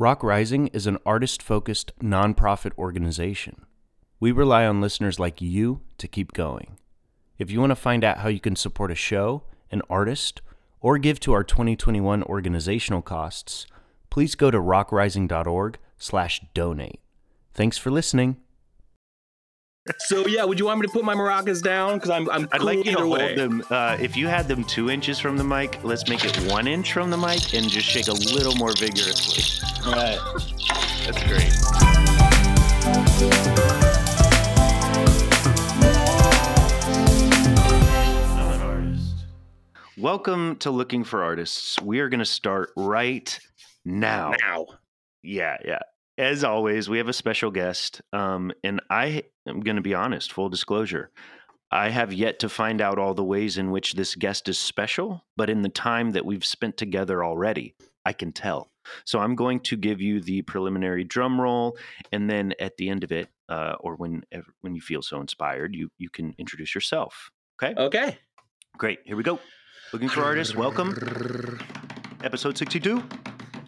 Rock Rising is an artist focused nonprofit organization. We rely on listeners like you to keep going. If you want to find out how you can support a show, an artist, or give to our 2021 organizational costs, please go to rockrising.org/donate. Thanks for listening. So yeah, would you want me to put my maracas down? Because I'm I'm I'd like you to either hold way. them. Uh, if you had them two inches from the mic, let's make it one inch from the mic and just shake a little more vigorously. All right. That's great. I'm an artist. Welcome to Looking for Artists. We are going to start right now. Now. Yeah, yeah. As always, we have a special guest. Um, and I am going to be honest, full disclosure. I have yet to find out all the ways in which this guest is special, but in the time that we've spent together already, I can tell. So I'm going to give you the preliminary drum roll, and then at the end of it, uh, or when when you feel so inspired, you you can introduce yourself. Okay, Okay. great. Here we go. Looking for artists. Welcome, episode 62.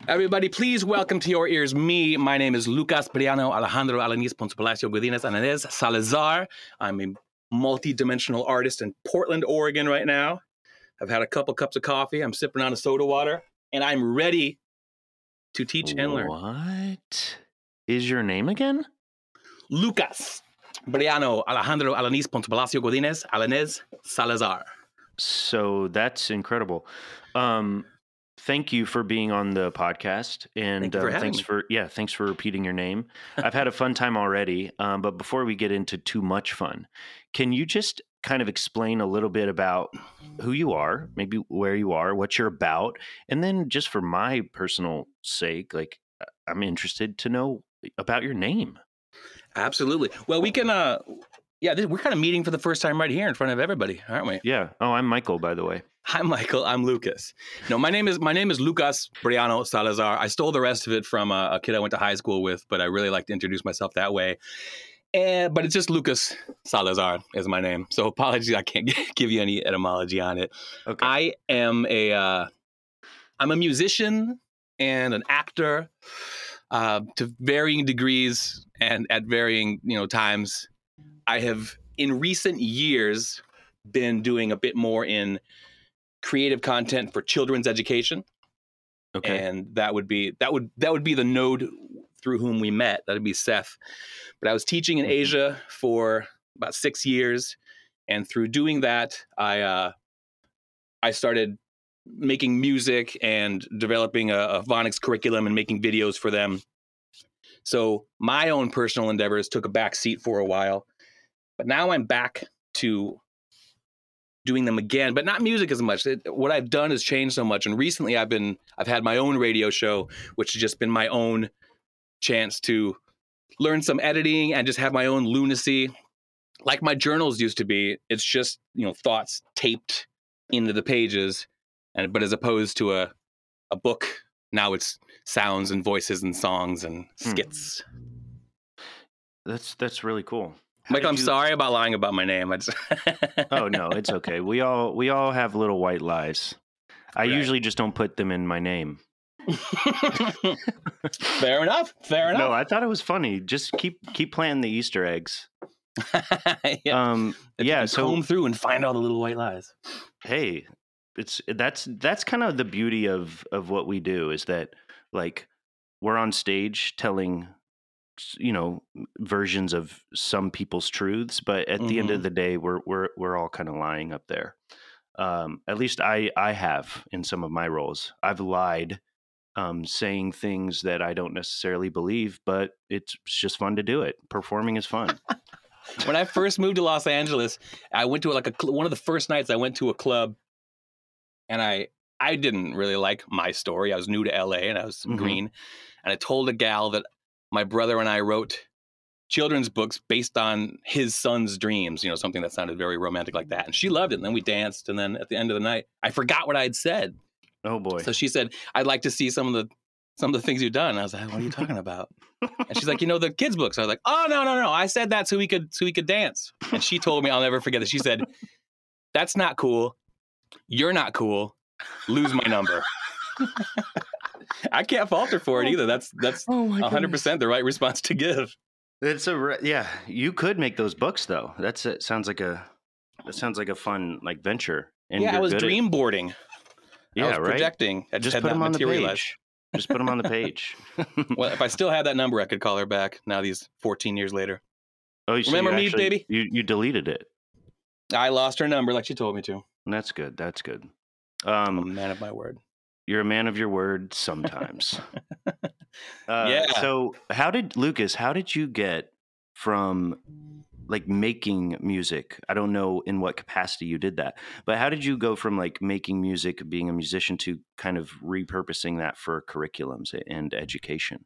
Everybody, please welcome to your ears me. My name is Lucas Briano Alejandro Alanis Ponce Palacio Godinez Ananez Salazar. I'm a multi-dimensional artist in Portland, Oregon right now. I've had a couple cups of coffee. I'm sipping on a soda water, and I'm ready to teach and learn. What is your name again? Lucas Briano Alejandro Alanis Ponce Palacio Godinez Alanez Salazar. So that's incredible. Um, thank you for being on the podcast, and Thank for having thanks me. for yeah, thanks for repeating your name. I've had a fun time already, um, but before we get into too much fun, can you just kind of explain a little bit about who you are, maybe where you are, what you're about, and then just for my personal sake, like uh, I'm interested to know about your name. Absolutely. Well, we can. uh Yeah, this, we're kind of meeting for the first time right here in front of everybody, aren't we? Yeah. Oh, I'm Michael, by the way. Hi, Michael. I'm Lucas. No, my name is my name is Lucas Briano Salazar. I stole the rest of it from a, a kid I went to high school with, but I really like to introduce myself that way. And but it's just Lucas Salazar is my name. So apologies, I can't give you any etymology on it. Okay. I am a uh, I'm a musician and an actor uh, to varying degrees and at varying you know times. I have in recent years been doing a bit more in creative content for children's education, okay. and that would be that would that would be the node through whom we met. That'd be Seth. But I was teaching in. Asia for about six years, and through doing that, I uh, I started making music and developing a, a phonics curriculum and making videos for them. So my own personal endeavors took a back seat for a while, but now I'm back to doing them again, but not music as much. It, what I've done has changed so much, and recently I've been I've had my own radio show, which has just been my own chance to learn some editing and just have my own lunacy, like my journals used to be. It's just you know thoughts taped into the pages, and but as opposed to a a book, now it's sounds and voices and songs and Hmm. skits. That's that's really cool. How Michael, I'm you- sorry about lying about my name. Just oh no, it's okay. We all we all have little white lies. I Right. usually just don't put them in my name. fair enough. Fair enough. No. I thought it was funny. Just keep keep planting the Easter eggs. yeah. Um yeah, so comb through and find all the little white lies. hey, it's that's that's kind of the beauty of of what we do is that like we're on stage telling you know versions of some people's truths, but at the end of Mhm. the day we're we're we're all kind of lying up there. Um at least I I have in some of my roles. I've lied um saying things that I don't necessarily believe, but it's just fun to do it. Performing is fun. when I first moved to Los Angeles, I went to like a one of the first nights I went to a club, and I I didn't really like my story. I was new to LA and I was Mhm. green, and I told a gal that my brother and I wrote children's books based on his son's dreams. You know, something that sounded very romantic like that, and she loved it. And then we danced, and then at the end of the night, I forgot what I had said. Oh boy. So she said, "I'd like to see some of the." Some of the things you've done. And I was like, "What are you talking about?" And she's like, "You know the kids' books." I was like, "Oh no, no, no! I said that so we could so we could dance." And she told me, I'll never forget this. She said, "That's not cool. You're not cool. Lose my number." I can't falter for it either. That's that's Oh 100% the right response to give. It's a re- yeah. You could make those books though. That's it. Sounds like a that sounds like a fun like venture. And yeah, I was dream boarding. yeah, I was right. projecting. I just, Just had put not them on the page. Just put them on the page. Well, if I still had that number, I could call her back now, these 14 years later. oh, so you Remember me, actually- baby? You you deleted it. I lost her number like she told me to. That's good. That's good. I'm a Um, man of my word. You're a man of your word sometimes. Uh, Yeah. So, how did Lucas? How did you get from like making music? I don't know in what capacity you did that, but how did you go from like making music, being a musician, to kind of repurposing that for curriculums and education?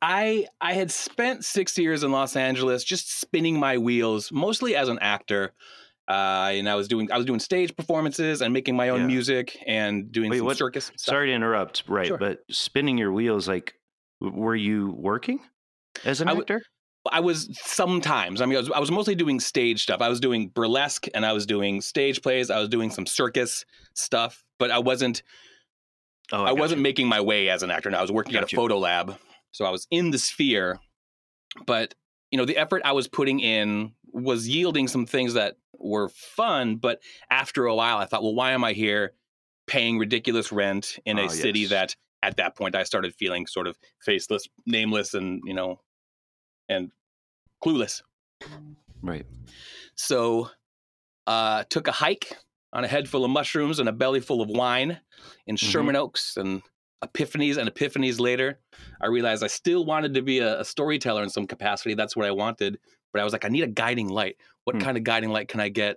I I had spent six years in Los Angeles just spinning my wheels, mostly as an actor. Uh, and I was doing I was doing stage performances and making my own Yeah. music and doing Wait, some what- circus. Stuff. Sorry to interrupt. Right, Sure. but spinning your wheels, like, were you working as an I w- actor? I was sometimes. I mean, I was, I was mostly doing stage stuff. I was doing burlesque and I was doing stage plays. I was doing some circus stuff, but I wasn't. oh, I, got wasn't you. making my way as an actor. No, I was working at a you. photo lab, so I was in the sphere. But you know, the effort I was putting in was yielding some things that were fun. But after a while, I thought, well, why am I here, paying ridiculous rent in a Oh, city yes. that, at that point, I started feeling sort of faceless, nameless, and you know, and clueless. right. So, uh, took a hike on a head full of mushrooms and a belly full of wine in Mhm. Sherman Oaks, and epiphanies and epiphanies later, I realized I still wanted to be a, a storyteller in some capacity. That's what I wanted, but I was like, I need a guiding light. What Hmm. kind of guiding light can I get?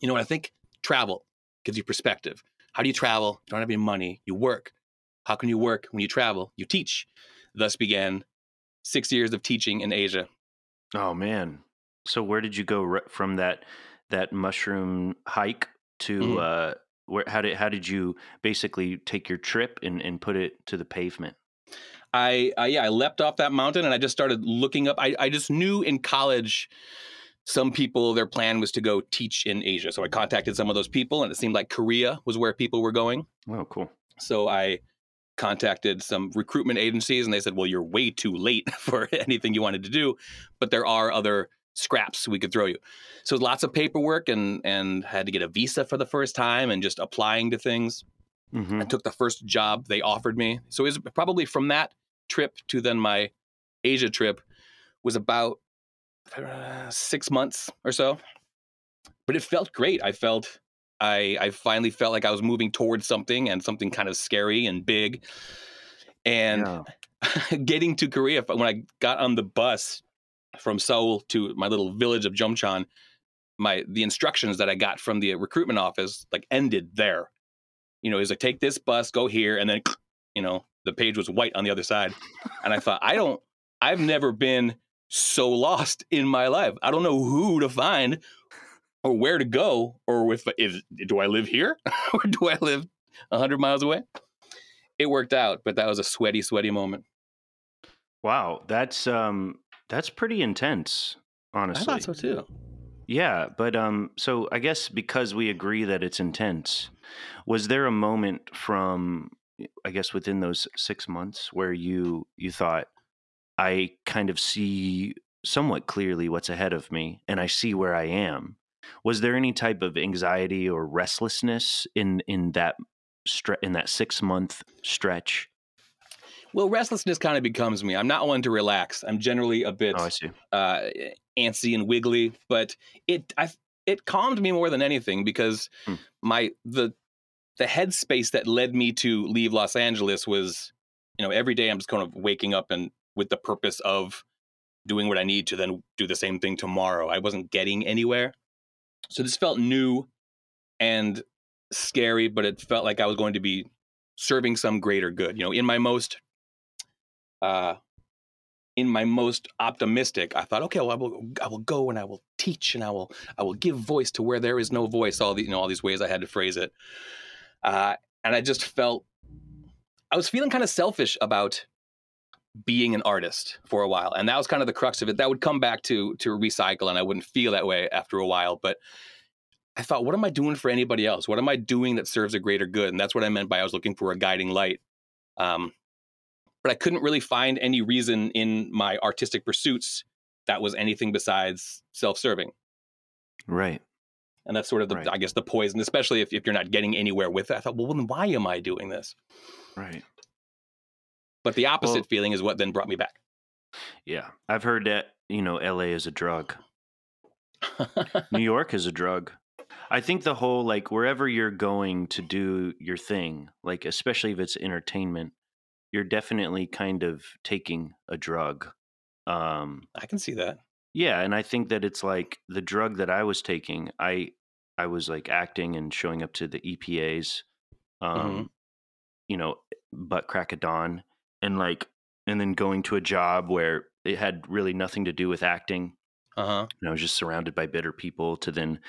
You know what I think? Travel gives you perspective. How do you travel? You don't have any money. You work. How can you work when you travel? You teach. Thus began six years of teaching in Asia. Oh man. So where did you go re- from that that mushroom hike to Mhm. uh where how did how did you basically take your trip and and put it to the pavement? I, I yeah, I leapt off that mountain and I just started looking up. I, I just knew in college some people their plan was to go teach in Asia. So I contacted some of those people and it seemed like Korea was where people were going. Oh, cool. So I contacted some recruitment agencies and they said, "Well, you're way too late for anything you wanted to do, but there are other scraps we could throw you." So lots of paperwork and and had to get a visa for the first time and just applying to things. Hmm I took the first job they offered me. So it was probably from that trip to then my Asia trip was about uh, six months or so. But it felt great. I felt I I finally felt like I was moving towards something and something kind of scary and big. And Yeah. getting to Korea when I got on the bus from Seoul to my little village of Jomchon, my the instructions that I got from the recruitment office like ended there. You know, is like take this bus, go here, and then you know the page was white on the other side, and I thought I don't, I've never been so lost in my life. I don't know who to find or where to go or if if do I live here or do I live hundred miles away. It worked out, but that was a sweaty, sweaty moment. Wow, that's um that's pretty intense, honestly. I thought so too. Yeah, but um so I guess because we agree that it's intense, was there a moment from I guess within those 6 months where you you thought I kind of see somewhat clearly what's ahead of me and I see where I am. Was there any type of anxiety or restlessness in in that stre- in that 6 month stretch? Well, restlessness kind of becomes me. I'm not one to relax. I'm generally a bit Oh, uh, antsy and wiggly, but it I it calmed me more than anything because Hmm. my the the headspace that led me to leave Los Angeles was, you know, every day I'm just kind of waking up and with the purpose of doing what I need to then do the same thing tomorrow. I wasn't getting anywhere. So this felt new and scary, but it felt like I was going to be serving some greater good. You know, in my most uh in my most optimistic, I thought, okay, well, I will, I will go and I will teach and I will, I will give voice to where there is no voice. All the, you know, all these ways I had to phrase it, uh, and I just felt, I was feeling kind of selfish about being an artist for a while, and that was kind of the crux of it. That would come back to to recycle, and I wouldn't feel that way after a while. But I thought, what am I doing for anybody else? What am I doing that serves a greater good? And that's what I meant by I was looking for a guiding light. Um, but I couldn't really find any reason in my artistic pursuits that was anything besides self-serving. Right. And that's sort of the, Right. I guess, the poison, especially if, if you're not getting anywhere with it. I thought, well, then why am I doing this? Right. But the opposite Well- feeling is what then brought me back. Yeah. I've heard that, you know, LA is a drug. New York is a drug. I think the whole like wherever you're going to do your thing, like especially if it's entertainment, you're definitely kind of taking a drug. Um I can see that. yeah, and I think that it's like the drug that I was taking, I I was like acting and showing up to the EPAs um you know, butt crack of dawn and like and then going to a job where it had really nothing to do with acting Uh huh. and I was just surrounded by bitter people to then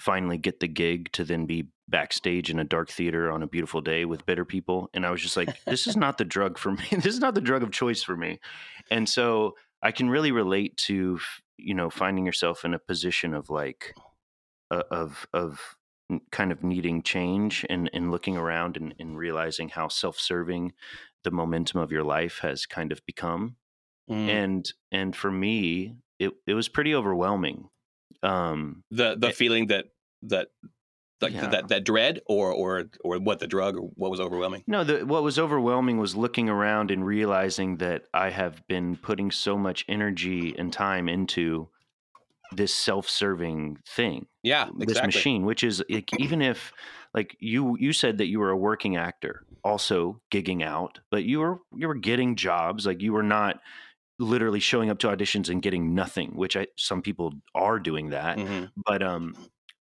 finally get the gig to then be backstage in a dark theater on a beautiful day with bitter people. And I was just like, this is not the drug for me. this is not the drug of choice for me. And so I can really relate to, you know, finding yourself in a position of like, uh, of, of kind of needing change and, and looking around and, and realizing how self-serving the momentum of your life has kind of become Mm. and and for me it it was pretty overwhelming um the the it- feeling that that like Yeah. that that dread or or or what the drug or what was overwhelming. no the what was overwhelming was looking around and realizing that i have been putting so much energy and time into this self-serving thing Yeah, exactly. this machine which is like, even if like you you said that you were a working actor also gigging out but you were you were getting jobs like you were not literally showing up to auditions and getting nothing which i some people are doing that Mhm. but um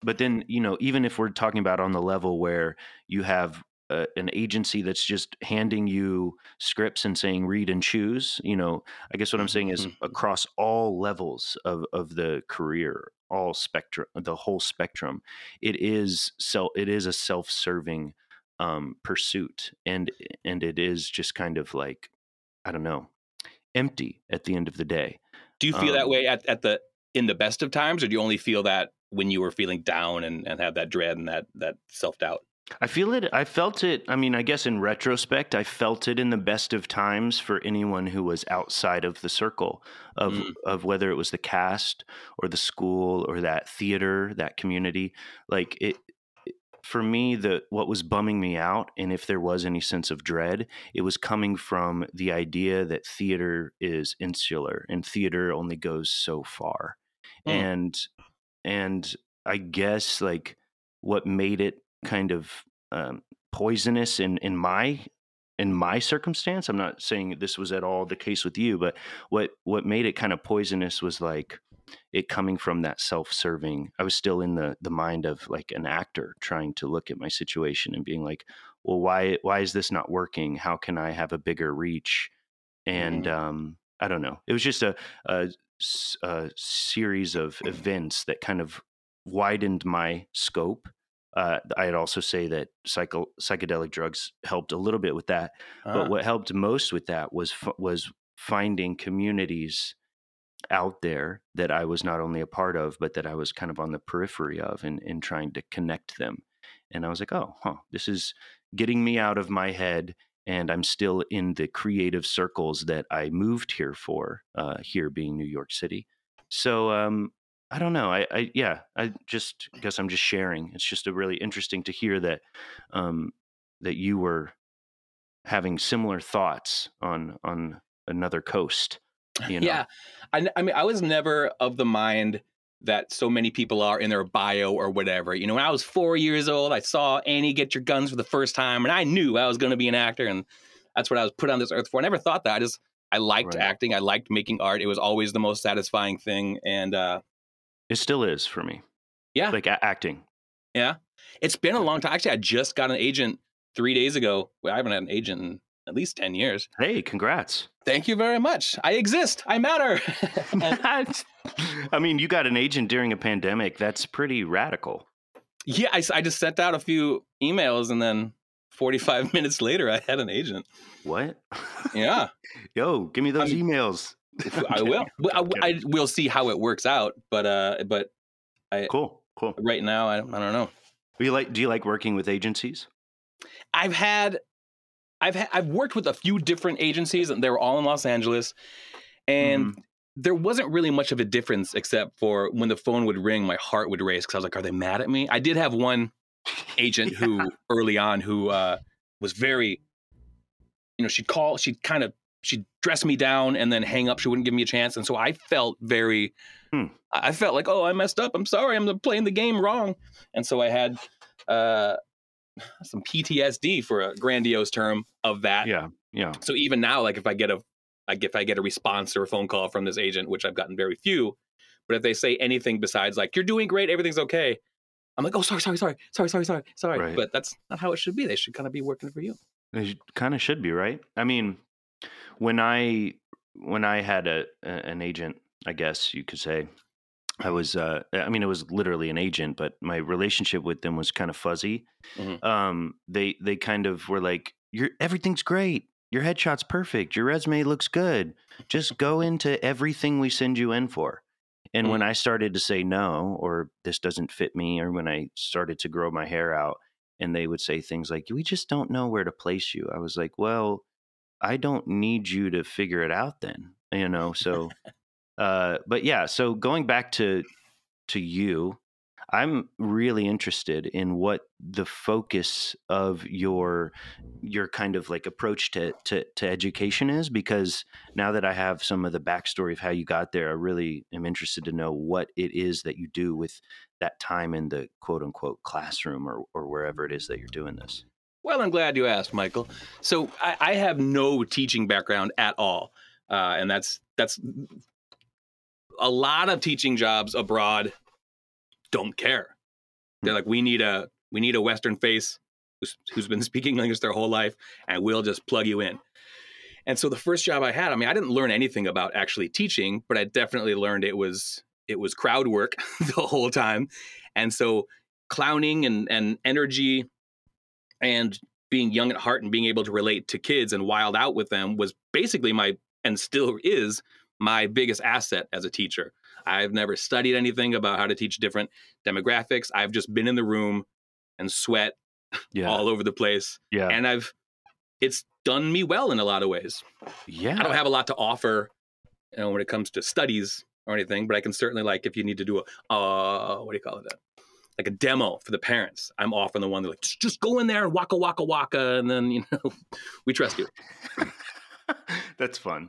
but then you know even if we're talking about on the level where you have uh, an agency that's just handing you scripts and saying read and choose you know i guess what i'm saying is Mhm. across all levels of of the career all spectrum the whole spectrum it is self it is a self-serving um pursuit and and it is just kind of like i don't know empty at the end of the day Do you feel that Um, way at, at the in the best of times, or do you only feel that when you were feeling down and, and have that dread and that that self doubt? I feel it. I felt it. I mean, I guess in retrospect, I felt it in the best of times for anyone who was outside of the circle of Mm. of whether it was the cast or the school or that theater, that community. Like it, for me, the what was bumming me out, and if there was any sense of dread, it was coming from the idea that theater is insular and theater only goes so far, Mm. and and I guess like what made it kind of um, poisonous in in my in my circumstance? I'm not saying this was at all the case with you but what what made it kind of poisonous was like it coming from that self-serving i was still in the the mind of like an actor trying to look at my situation and being like well why why is this not working? How can i have a bigger reach? And um i don't know. It was just a, a a series of events that kind of widened my scope uh, I'd also say that psycho- psychedelic drugs helped a little bit with that, Ah, but what helped most with that was f- was finding communities out there that I was not only a part of, but that I was kind of on the periphery of, and, and trying to connect them. And I was like, oh, huh, this is getting me out of my head, and I'm still in the creative circles that I moved here for. Uh, here being New York City, so um, I don't know. I, I yeah, I just guess I'm just sharing. It's just really interesting to hear that um, that you were having similar thoughts on on another coast. You know? Yeah, I mean, I was never of the mind that so many people are in their bio or whatever. You know, when I was four years old, I saw Annie get your guns for the first time, and I knew I was going to be an actor, and that's what I was put on this earth for. I never thought that. I just I liked Right. acting. I liked making art. It was always the most satisfying thing, and uh, It still is for me. Yeah. like a- acting. yeah, it's been a long time. Actually, I just got an agent three days ago. Well, I haven't had an agent in at least ten years. Hey, congrats! Thank you very much. I exist. I matter. And- I mean, you got an agent during a pandemic. That's pretty radical. Yeah, I just sent out a few emails and then 45 minutes later I had an agent. What? Yeah, Yo, give me those I'm- emails. I will. Well, I, I will see how it works out, but uh but I Cool, cool. right now I, I don't know. Do you like? Do you like working with agencies? I've had I've ha- I've worked with a few different agencies, and they were all in Los Angeles, and Mhm. there wasn't really much of a difference except for when the phone would ring, my heart would race because I was like, "Are they mad at me?" I did have one agent who early on who uh, was very, you know, she'd call, she'd kind of she'd dress me down and then hang up. She wouldn't give me a chance, and so I felt very, Hmm. I I felt like, "Oh, I messed up. I'm sorry. I'm playing the game wrong," and so I had. Uh, some PTSD for a grandiose term of that. Yeah. Yeah. So even now, like if I get a, like if I get a response or a phone call from this agent, which I've gotten very few, but if they say anything besides like "you're doing great, everything's okay," I'm like, "Oh, sorry, sorry, sorry, sorry, sorry, sorry, sorry." Right. But that's not how it should be. They should kind of be working for you. They kind of should be, right? I mean, when I when I had a, a an agent, I guess you could say, I was. Uh, I mean, it was literally an agent, but my relationship with them was kind of fuzzy. Mhm. Um, they they kind of were like, "Your everything's great. Your headshot's perfect. Your resume looks good. Just go into everything we send you in for." And when I started to say no, or this doesn't fit me, or when I started to grow my hair out, and they would say things like, "We just don't know where to place you," I was like, "Well, I don't need you to figure it out, then." You know, so. Uh, but yeah, so going back to to you, I'm really interested in what the focus of your your kind of like approach to, to to education is because now that I have some of the backstory of how you got there, I really am interested to know what it is that you do with that time in the quote unquote classroom or or wherever it is that you're doing this. Well, I'm glad you asked, Michael. So I, I have no teaching background at all, uh, and that's that's a lot of teaching jobs abroad don't care. They're hmm. like, we need a we need a Western face who's, who's been speaking English their whole life, and we'll just plug you in. And so the first job I had, I mean, I didn't learn anything about actually teaching, but I definitely learned it was it was crowd work the whole time, and so clowning and and energy and being young at heart and being able to relate to kids and wild out with them was basically my and still is my biggest asset as a teacher. I've never studied anything about how to teach different demographics. I've just been in the room and sweat Yeah, all over the place. yeah, And I've it's done me well in a lot of ways. yeah. I don't have a lot to offer, you know, when it comes to studies or anything, but I can certainly like if you need to do a uh what do you call it? Like a demo for the parents. I'm often the one that like just, just go in there and waka waka waka and then you know we trust you. that's fun.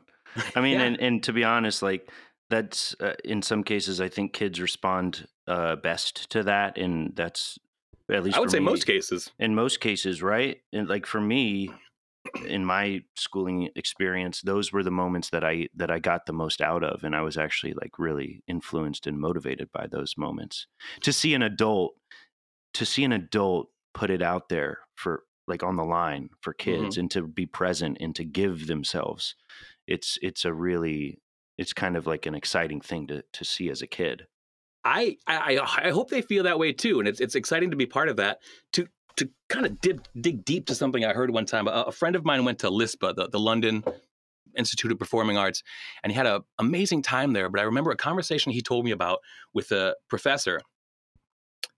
I mean, Yeah. and, and to be honest, like that's uh, in some cases, I think kids respond uh, best to that, and that's at least I would say me, most cases. in most cases, right? And like for me, in my schooling experience, those were the moments that I that I got the most out of, and I was actually like really influenced and motivated by those moments. To see an adult, to see an adult put it out there for like on the line for kids, and to be present and to give themselves, it's it's a really it's kind of like an exciting thing to to see as a kid. I, I I hope they feel that way too, and it's it's exciting to be part of that. To to kind of dig dig deep to something I heard one time. A, a friend of mine went to LISPA, the, the London Institute of Performing Arts, and he had an amazing time there. But I remember a conversation he told me about with a professor,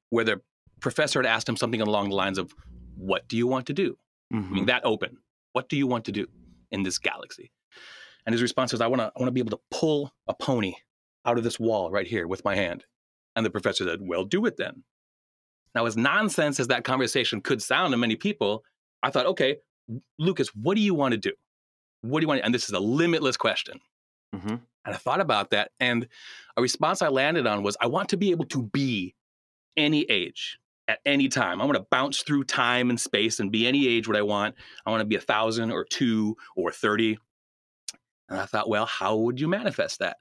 where the professor had asked him something along the lines of, "What do you want to do?" I mean, Mhm. that open. What do you want to do in this galaxy? And his response was, I want to I want to be able to pull a pony out of this wall right here with my hand. And the professor said, Well, do it then. Now, as nonsense as that conversation could sound to many people, I thought, okay, Lucas, what do you want to do? What do you want? To, And this is a limitless question. Mhm. And I thought about that. And a response I landed on was I want to be able to be any age at any time. I want to bounce through time and space and be any age what I want. I want to be a thousand or two or 30. And I thought, well, how would you manifest that?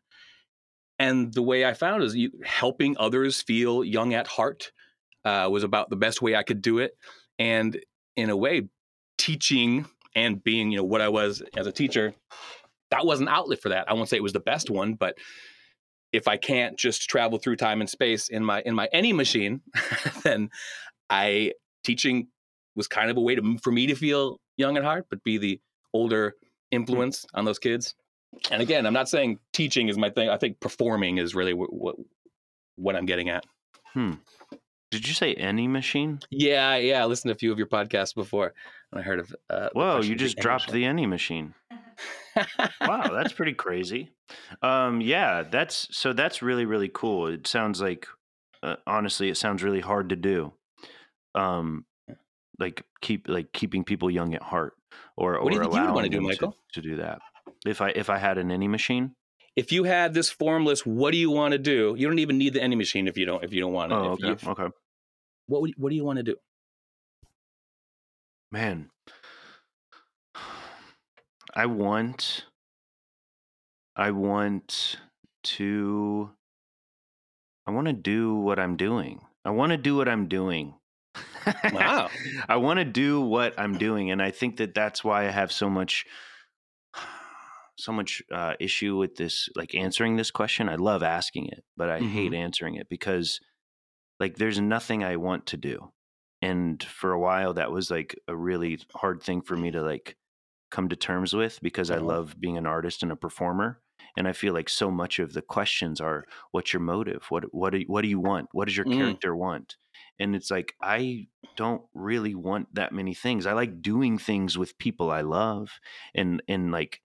And the way I found is you, helping others feel young at heart uh, was about the best way I could do it. And in a way, teaching and being, you know, what I was as a teacher, that was an outlet for that. I won't say it was the best one, but if I can't just travel through time and space in my in my any machine, then I teaching was kind of a way to for me to feel young at heart, but be the older influence on those kids. And again, I'm not saying teaching is my thing. I think performing is really what what, what I'm getting at. Hmm. Did you say any machine? Yeah, yeah. I listened to a few of your podcasts before, and I heard of. Uh, Whoa, you just dropped the any machine. Wow, that's pretty crazy. Um, yeah, that's so that's really really cool. It sounds like, uh, honestly, it sounds really hard to do. Um, like keep like keeping people young at heart, or What do you think you would wanna do, them to, Michael? to do that. If I if I had an any machine, if you had this formless, what do you want to do? You don't even need the any machine if you don't if you don't want it. oh If okay you- okay, what would, what do you want to do? man, I want I want to I want to do what I'm doing. I want to do what I'm doing. Wow. I want to do what I'm doing and I think that that's why I have so much so much uh, issue with this like answering this question. I love asking it, but I hate answering it because like there's nothing I want to do. And for a while that was like a really hard thing for me to like come to terms with because I Uh-huh. love being an artist and a performer. And I feel like so much of the questions are what's your motive? What what do, what do you want? What does your Mm. character want? And it's like I don't really want that many things. I like doing things with people I love and and like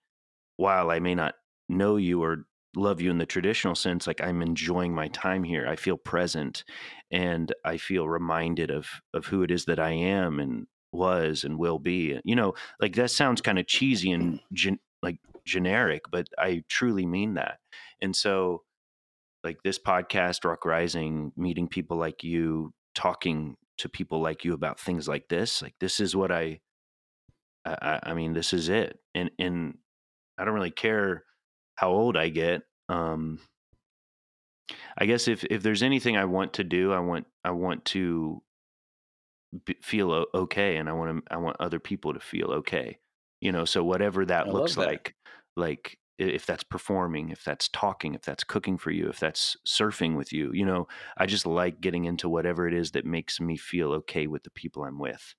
while I may not know you or love you in the traditional sense, like I'm enjoying my time here. I feel present and I feel reminded of of who it is that I am and was and will be. You know, like that sounds kind of cheesy and gen- like generic, but I truly mean that. And so like this podcast Rock Rising, meeting people like you, talking to people like you about things like this, like this is what I I, I mean, this is it. And and I don't really care how old I get. Um, I guess if if there's anything I want to do, I want I want to b- feel o- okay, and I want to I want other people to feel okay. You know, so whatever that I looks that. like, like if that's performing, if that's talking, if that's cooking for you, if that's surfing with you, you know, I just like getting into whatever it is that makes me feel okay with the people I'm with.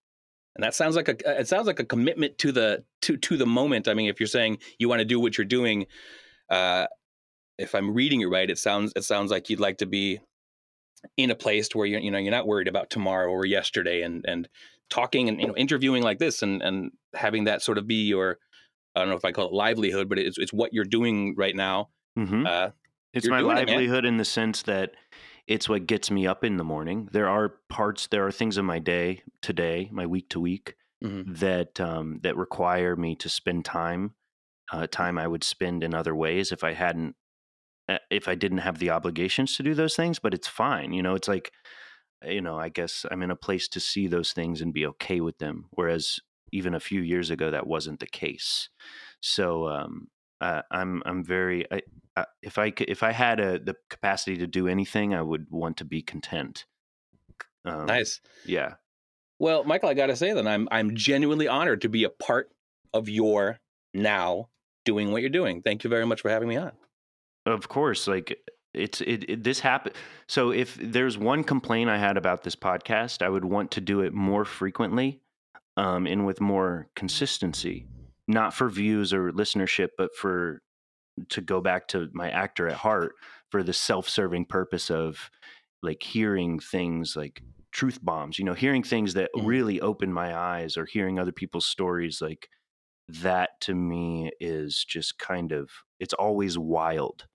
And that sounds like a it sounds like a commitment to the to to the moment. I mean, if you're saying you want to do what you're doing, uh, if I'm reading it right, it sounds it sounds like you'd like to be in a place where you're you know you're not worried about tomorrow or yesterday, and and talking and you know interviewing like this and and having that sort of be your I don't know if I call it livelihood, but it's it's what you're doing right now. hmm Uh, It's my doing it, livelihood in the sense that it's what gets me up in the morning. There are parts, there are things in my day today, my week to week, mhm. that um, that require me to spend time, uh, time I would spend in other ways if I hadn't, uh, if I didn't have the obligations to do those things. But it's fine, you know. It's like, you know, I guess I'm in a place to see those things and be okay with them. Whereas even a few years ago, that wasn't the case. So um, uh, I'm I'm very I, I, if I could, if I had a, the capacity to do anything, I would want to be content. Um, nice. Yeah. Well, Michael, I got to say that I'm I'm genuinely honored to be a part of your now doing what you're doing. Thank you very much for having me on. Of course, like it's it, it this happened. So if there's one complaint I had about this podcast, I would want to do it more frequently, um, and with more consistency, not for views or listenership, but for to go back to my actor at heart for the self-serving purpose of like hearing things like truth bombs, you know, hearing things that Mhm. really open my eyes or hearing other people's stories like that to me is just kind of it's always wild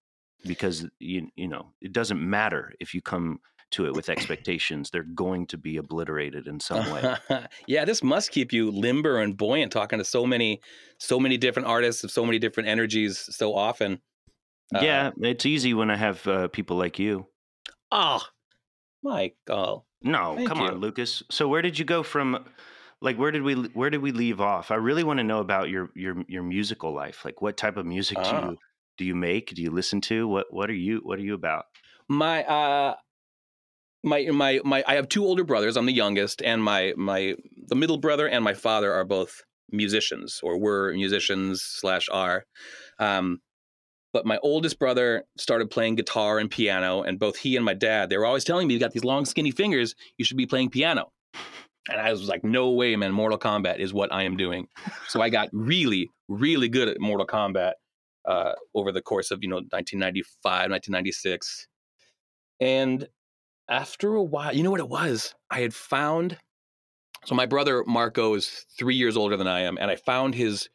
because you you know it doesn't matter if you come to it with expectations they're going to be obliterated in some way yeah, this must keep you limber and buoyant talking to so many so many different artists of so many different energies so often. Uh, yeah it's easy when i have uh, people like you Oh, Michael. no Thank come you. on lucas so where did you go from like where did we where did we leave off i really want to know about your your your musical life like what type of music do Ah. you do you make do you listen to what what are you what are you about My uh my my my I have two older brothers. I'm the youngest and my my the middle brother and my father are both musicians or were musicians slash are. Um but my oldest brother started playing guitar and piano and both he and my dad they were always telling me you got these long skinny fingers you should be playing piano and i was like no way man mortal kombat is what i am doing so i got really really good at mortal kombat uh, over the course of you know 1995 1996 and after a while, you know what it was? I had found. So my brother Marco is three years older than I am, and I found his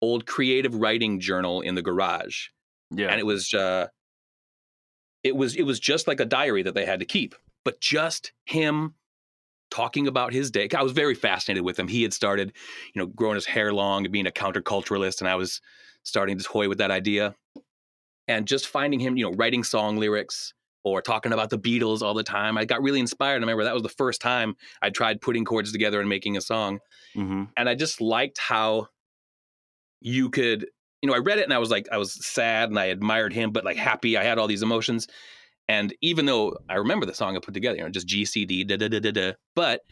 old creative writing journal in the garage, Yeah. and it was uh, it was it was just like a diary that they had to keep, but just him talking about his day. I was very fascinated with him. He had started, you know, growing his hair long and being a counterculturalist, and I was starting to toy with that idea. And just finding him, you know, writing song lyrics or talking about the Beatles all the time, I got really inspired. I remember that was the first time I tried putting chords together and making a song. hmm And I just liked how you could, you know, I read it and I was like, I was sad and I admired him, but like happy. I had all these emotions. And even though I remember the song I put together, you know, just G C D da da da da da, but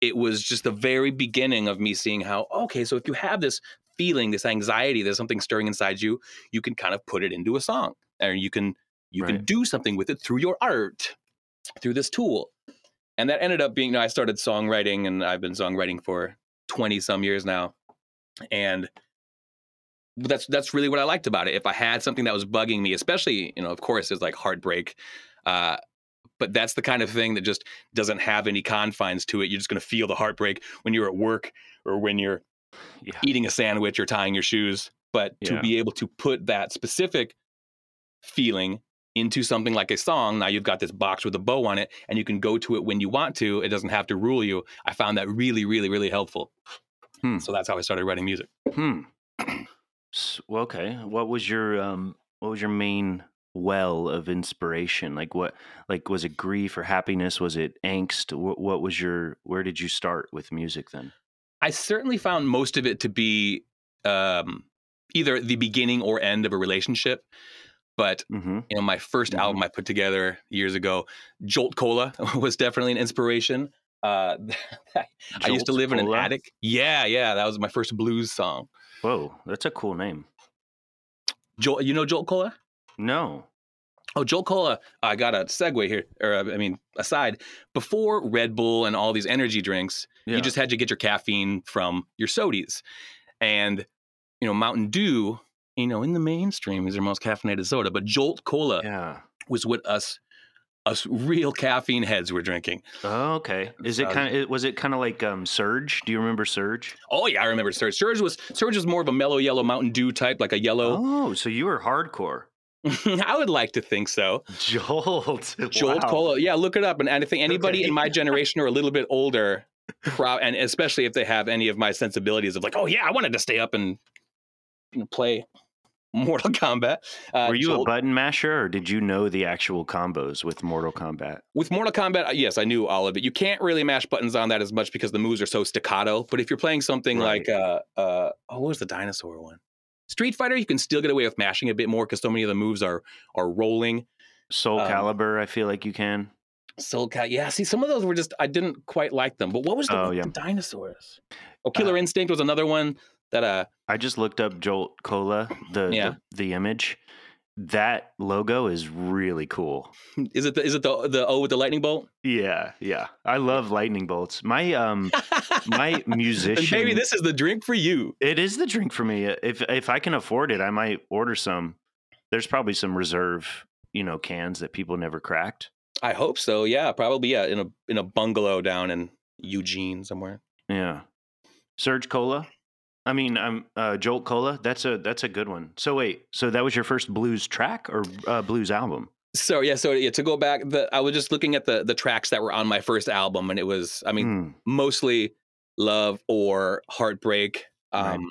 it was just the very beginning of me seeing how okay, so if you have this feeling, this anxiety, there's something stirring inside you, you can kind of put it into a song, and you can you can do something with it through your art, through this tool. And that ended up being, you know, I started songwriting, and I've been songwriting for twenty some years now, and that's that's really what I liked about it. If I had something that was bugging me, especially, you know, of course, it's like heartbreak. Uh, but that's the kind of thing that just doesn't have any confines to it. You're just going to feel the heartbreak when you're at work or when you're Yeah. eating a sandwich or tying your shoes. But to be able to put that specific feeling into something like a song, now you've got this box with a bow on it and you can go to it when you want to. It doesn't have to rule you. I found that really, really, really helpful. Hmm. So that's how I started writing music. Hmm. S- well, okay. What was your um? What was your main well of inspiration? Like what? Like was it grief or happiness? Was it angst? What, what was your? Where did you start with music then? I certainly found most of it to be um, either the beginning or end of a relationship. But Mm-hmm. you know, my 1st Mhm. album I put together years ago, Jolt Cola was definitely an inspiration. Uh, I used to live in an attic. Yeah, yeah, that was my first blues song. Whoa, that's a cool name. Jolt, you know Jolt Cola? No. Oh, Jolt Cola. I got a segue here, or uh, I mean, aside. Before Red Bull and all these energy drinks, Yeah. you just had to get your caffeine from your sodies, and you know, Mountain Dew. You know, in the mainstream is their most caffeinated soda, but Jolt Cola yeah. was what us us real caffeine heads were drinking. Oh, okay. Is it kind of? Was it kind of like um Surge? Do you remember Surge? Oh yeah, I remember Surge. Surge was Surge was more of a mellow yellow Mountain Dew type, like a yellow. Oh, so you were hardcore. I would like to think so. Jolt. Jolt Wow. Cola. Yeah, look it up. And, and I think anybody Okay. in my generation or a little bit older, pro- and especially if they have any of my sensibilities of like, oh yeah, I wanted to stay up and you know, play Mortal Kombat. Uh, Were you a button masher, or did you know the actual combos with Mortal Kombat? with Mortal Kombat? uh, Yes, I knew all of it. You can't really mash buttons on that as much because the moves are so staccato. But if you're playing something Right. like, uh, uh, oh, what was the dinosaur one? Street Fighter, you can still get away with mashing a bit more because so many of the moves are are rolling. Soul Um, Calibur, I feel like you can. Soul Cat, yeah. See, some of those were just I didn't quite like them. But what was the, Oh, yeah. the dinosaurs? Oh, Killer Instinct was another one that uh I just looked up Jolt Cola, the, Yeah. the the image. That logo is really cool. is it the is it the the O with the lightning bolt? Yeah, yeah. I love lightning bolts. My um my And musician Maybe this is the drink for you. It is the drink for me. If if I can afford it, I might order some. There's probably some reserve, you know, cans that people never cracked. I hope so. Yeah, probably. Yeah, in a in a bungalow down in Eugene somewhere. Yeah. Surge Cola. I mean, I'm uh, Jolt Cola. That's a that's a good one. So wait, so that was your first blues track or uh, blues album? So yeah, so yeah, to go back, the I was just looking at the the tracks that were on my first album, and it was, I mean, Hmm, mostly love or heartbreak. Right. Um,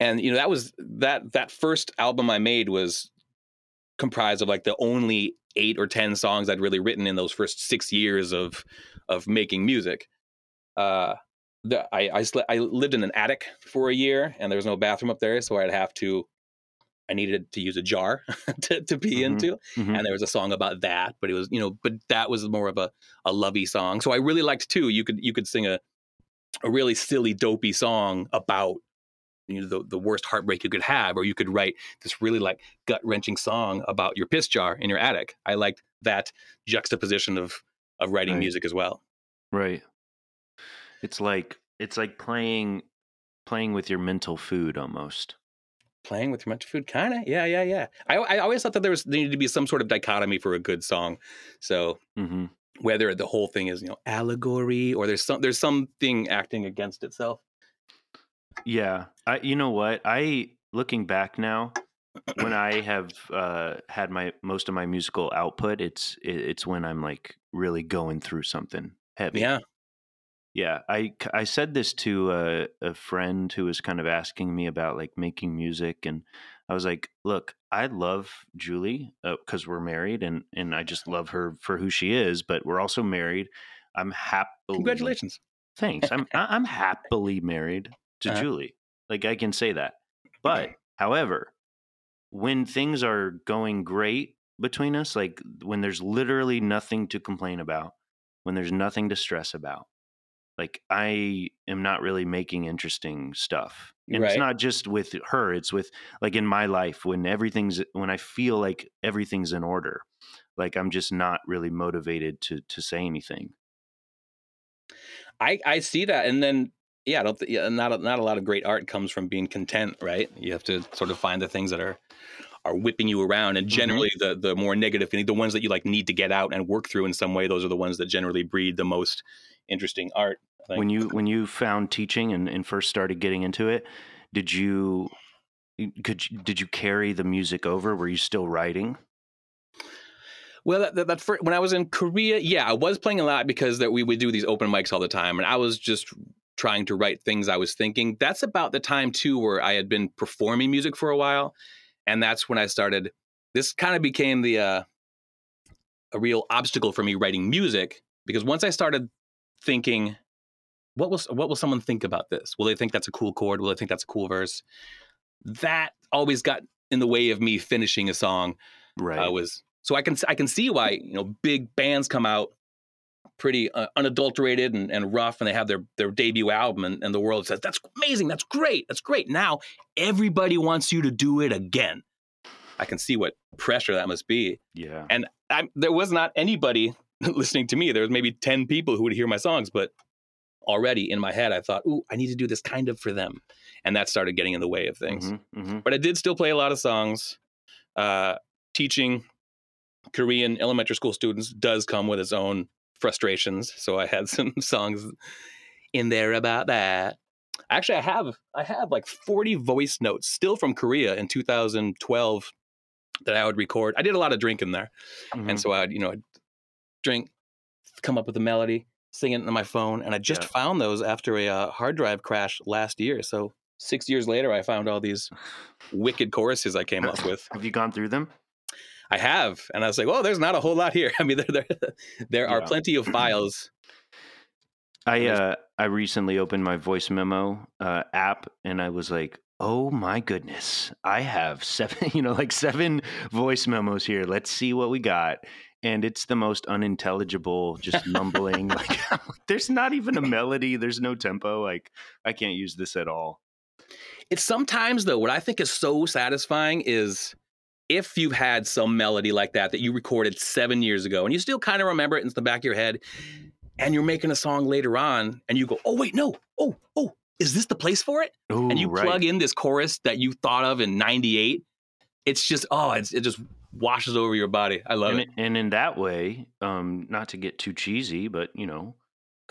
and you know that was that that first album I made was comprised of like the only eight or ten songs I'd really written in those first six years of of making music. Uh, the, I I, sl- I lived in an attic for a year, and there was no bathroom up there, so I'd have to. I needed to use a jar to, to pee Mhm. into, mhm. and there was a song about that but it was you know but that was more of a, a lovey song so i really liked too you could you could sing a a really silly dopey song about you know the, the worst heartbreak you could have or you could write this really like gut wrenching song about your piss jar in your attic i liked that juxtaposition of of writing Right. music as well Right. It's like it's like playing playing with your mental food almost. playing with your mental food, kind of. Yeah, yeah, yeah. I, I always thought that there was there needed to be some sort of dichotomy for a good song. So hmm whether the whole thing is you know allegory or there's some there's something acting against itself. Yeah, I. You know what? I looking back now, when I have uh, had my most of my musical output, it's it's when I'm like really going through something heavy. Yeah, Yeah, I, I said this to a, a friend who was kind of asking me about like making music, and I was like, "Look, I love Julie because we're married, and and I just love her for who she is. But we're also married. I'm happy. congratulations. Thanks. I'm I'm happily married to Uh-huh. Julie. Like I can say that. But however, when things are going great between us, like when there's literally nothing to complain about, when there's nothing to stress about, like I am not really making interesting stuff. And it's not just with her, it's with like in my life when everything's when I feel like everything's in order. Like I'm just not really motivated to to say anything. I I see that, and then yeah, I don't th- yeah, not a, not a lot of great art comes from being content, right? You have to sort of find the things that are are whipping you around, and Mhm. generally the the more negative, the ones that you like need to get out and work through in some way, those are the ones that generally breed the most interesting art. When you when you found teaching and, and first started getting into it did you could did you carry the music over were you still writing Well, that, that, that when I was in Korea, yeah, I was playing a lot because that we would do these open mics all the time, and I was just trying to write things I was thinking. That's about the time too where I had been performing music for a while, and that's when I started. This kind of became the uh, a real obstacle for me writing music because once I started thinking, what will what will someone think about this? Will they think that's a cool chord? Will they think that's a cool verse? That always got in the way of me finishing a song right I was so I can I can see why you know big bands come out pretty uh, unadulterated and, and rough and they have their their debut album and, and the world says that's amazing that's great that's great. Now everybody wants you to do it again. I can see what pressure that must be. Yeah. And I, there was not anybody listening to me. There was maybe 10 people who would hear my songs but already in my head I thought ooh I need to do this kind of for them. And that started getting in the way of things. Mhm, mhm. but I did still play a lot of songs. Uh, teaching Korean elementary school students does come with its own frustrations, so I had some songs in there about that. Actually, I have I have like 40 voice notes still from Korea in 2012 that I would record. I did a lot of drinking there, Mhm. and so I'd you know I'd drink, come up with a melody, sing it into my phone, and I just Yeah. found those after a uh, hard drive crash last year. So six years later, I found all these wicked choruses I came up with. have you gone through them I have, and I was like, well, there's not a whole lot here." I mean, there there, there are Yeah. plenty of files. i uh i recently opened my voice memo uh app and i was like oh my goodness i have seven you know like seven voice memos here let's see what we got and it's the most unintelligible just mumbling like there's not even a melody there's no tempo like i can't use this at all It's sometimes though, what I think is so satisfying is if you've had some melody like that that you recorded seven years ago, and you still kind of remember it in the back of your head, and you're making a song later on, and you go, "Oh wait, no, oh oh, is this the place for it?" Ooh, and you right. plug in this chorus that you thought of in '98. It's just oh, it's, it just washes over your body. I love and, it. and in that way um not to get too cheesy but you know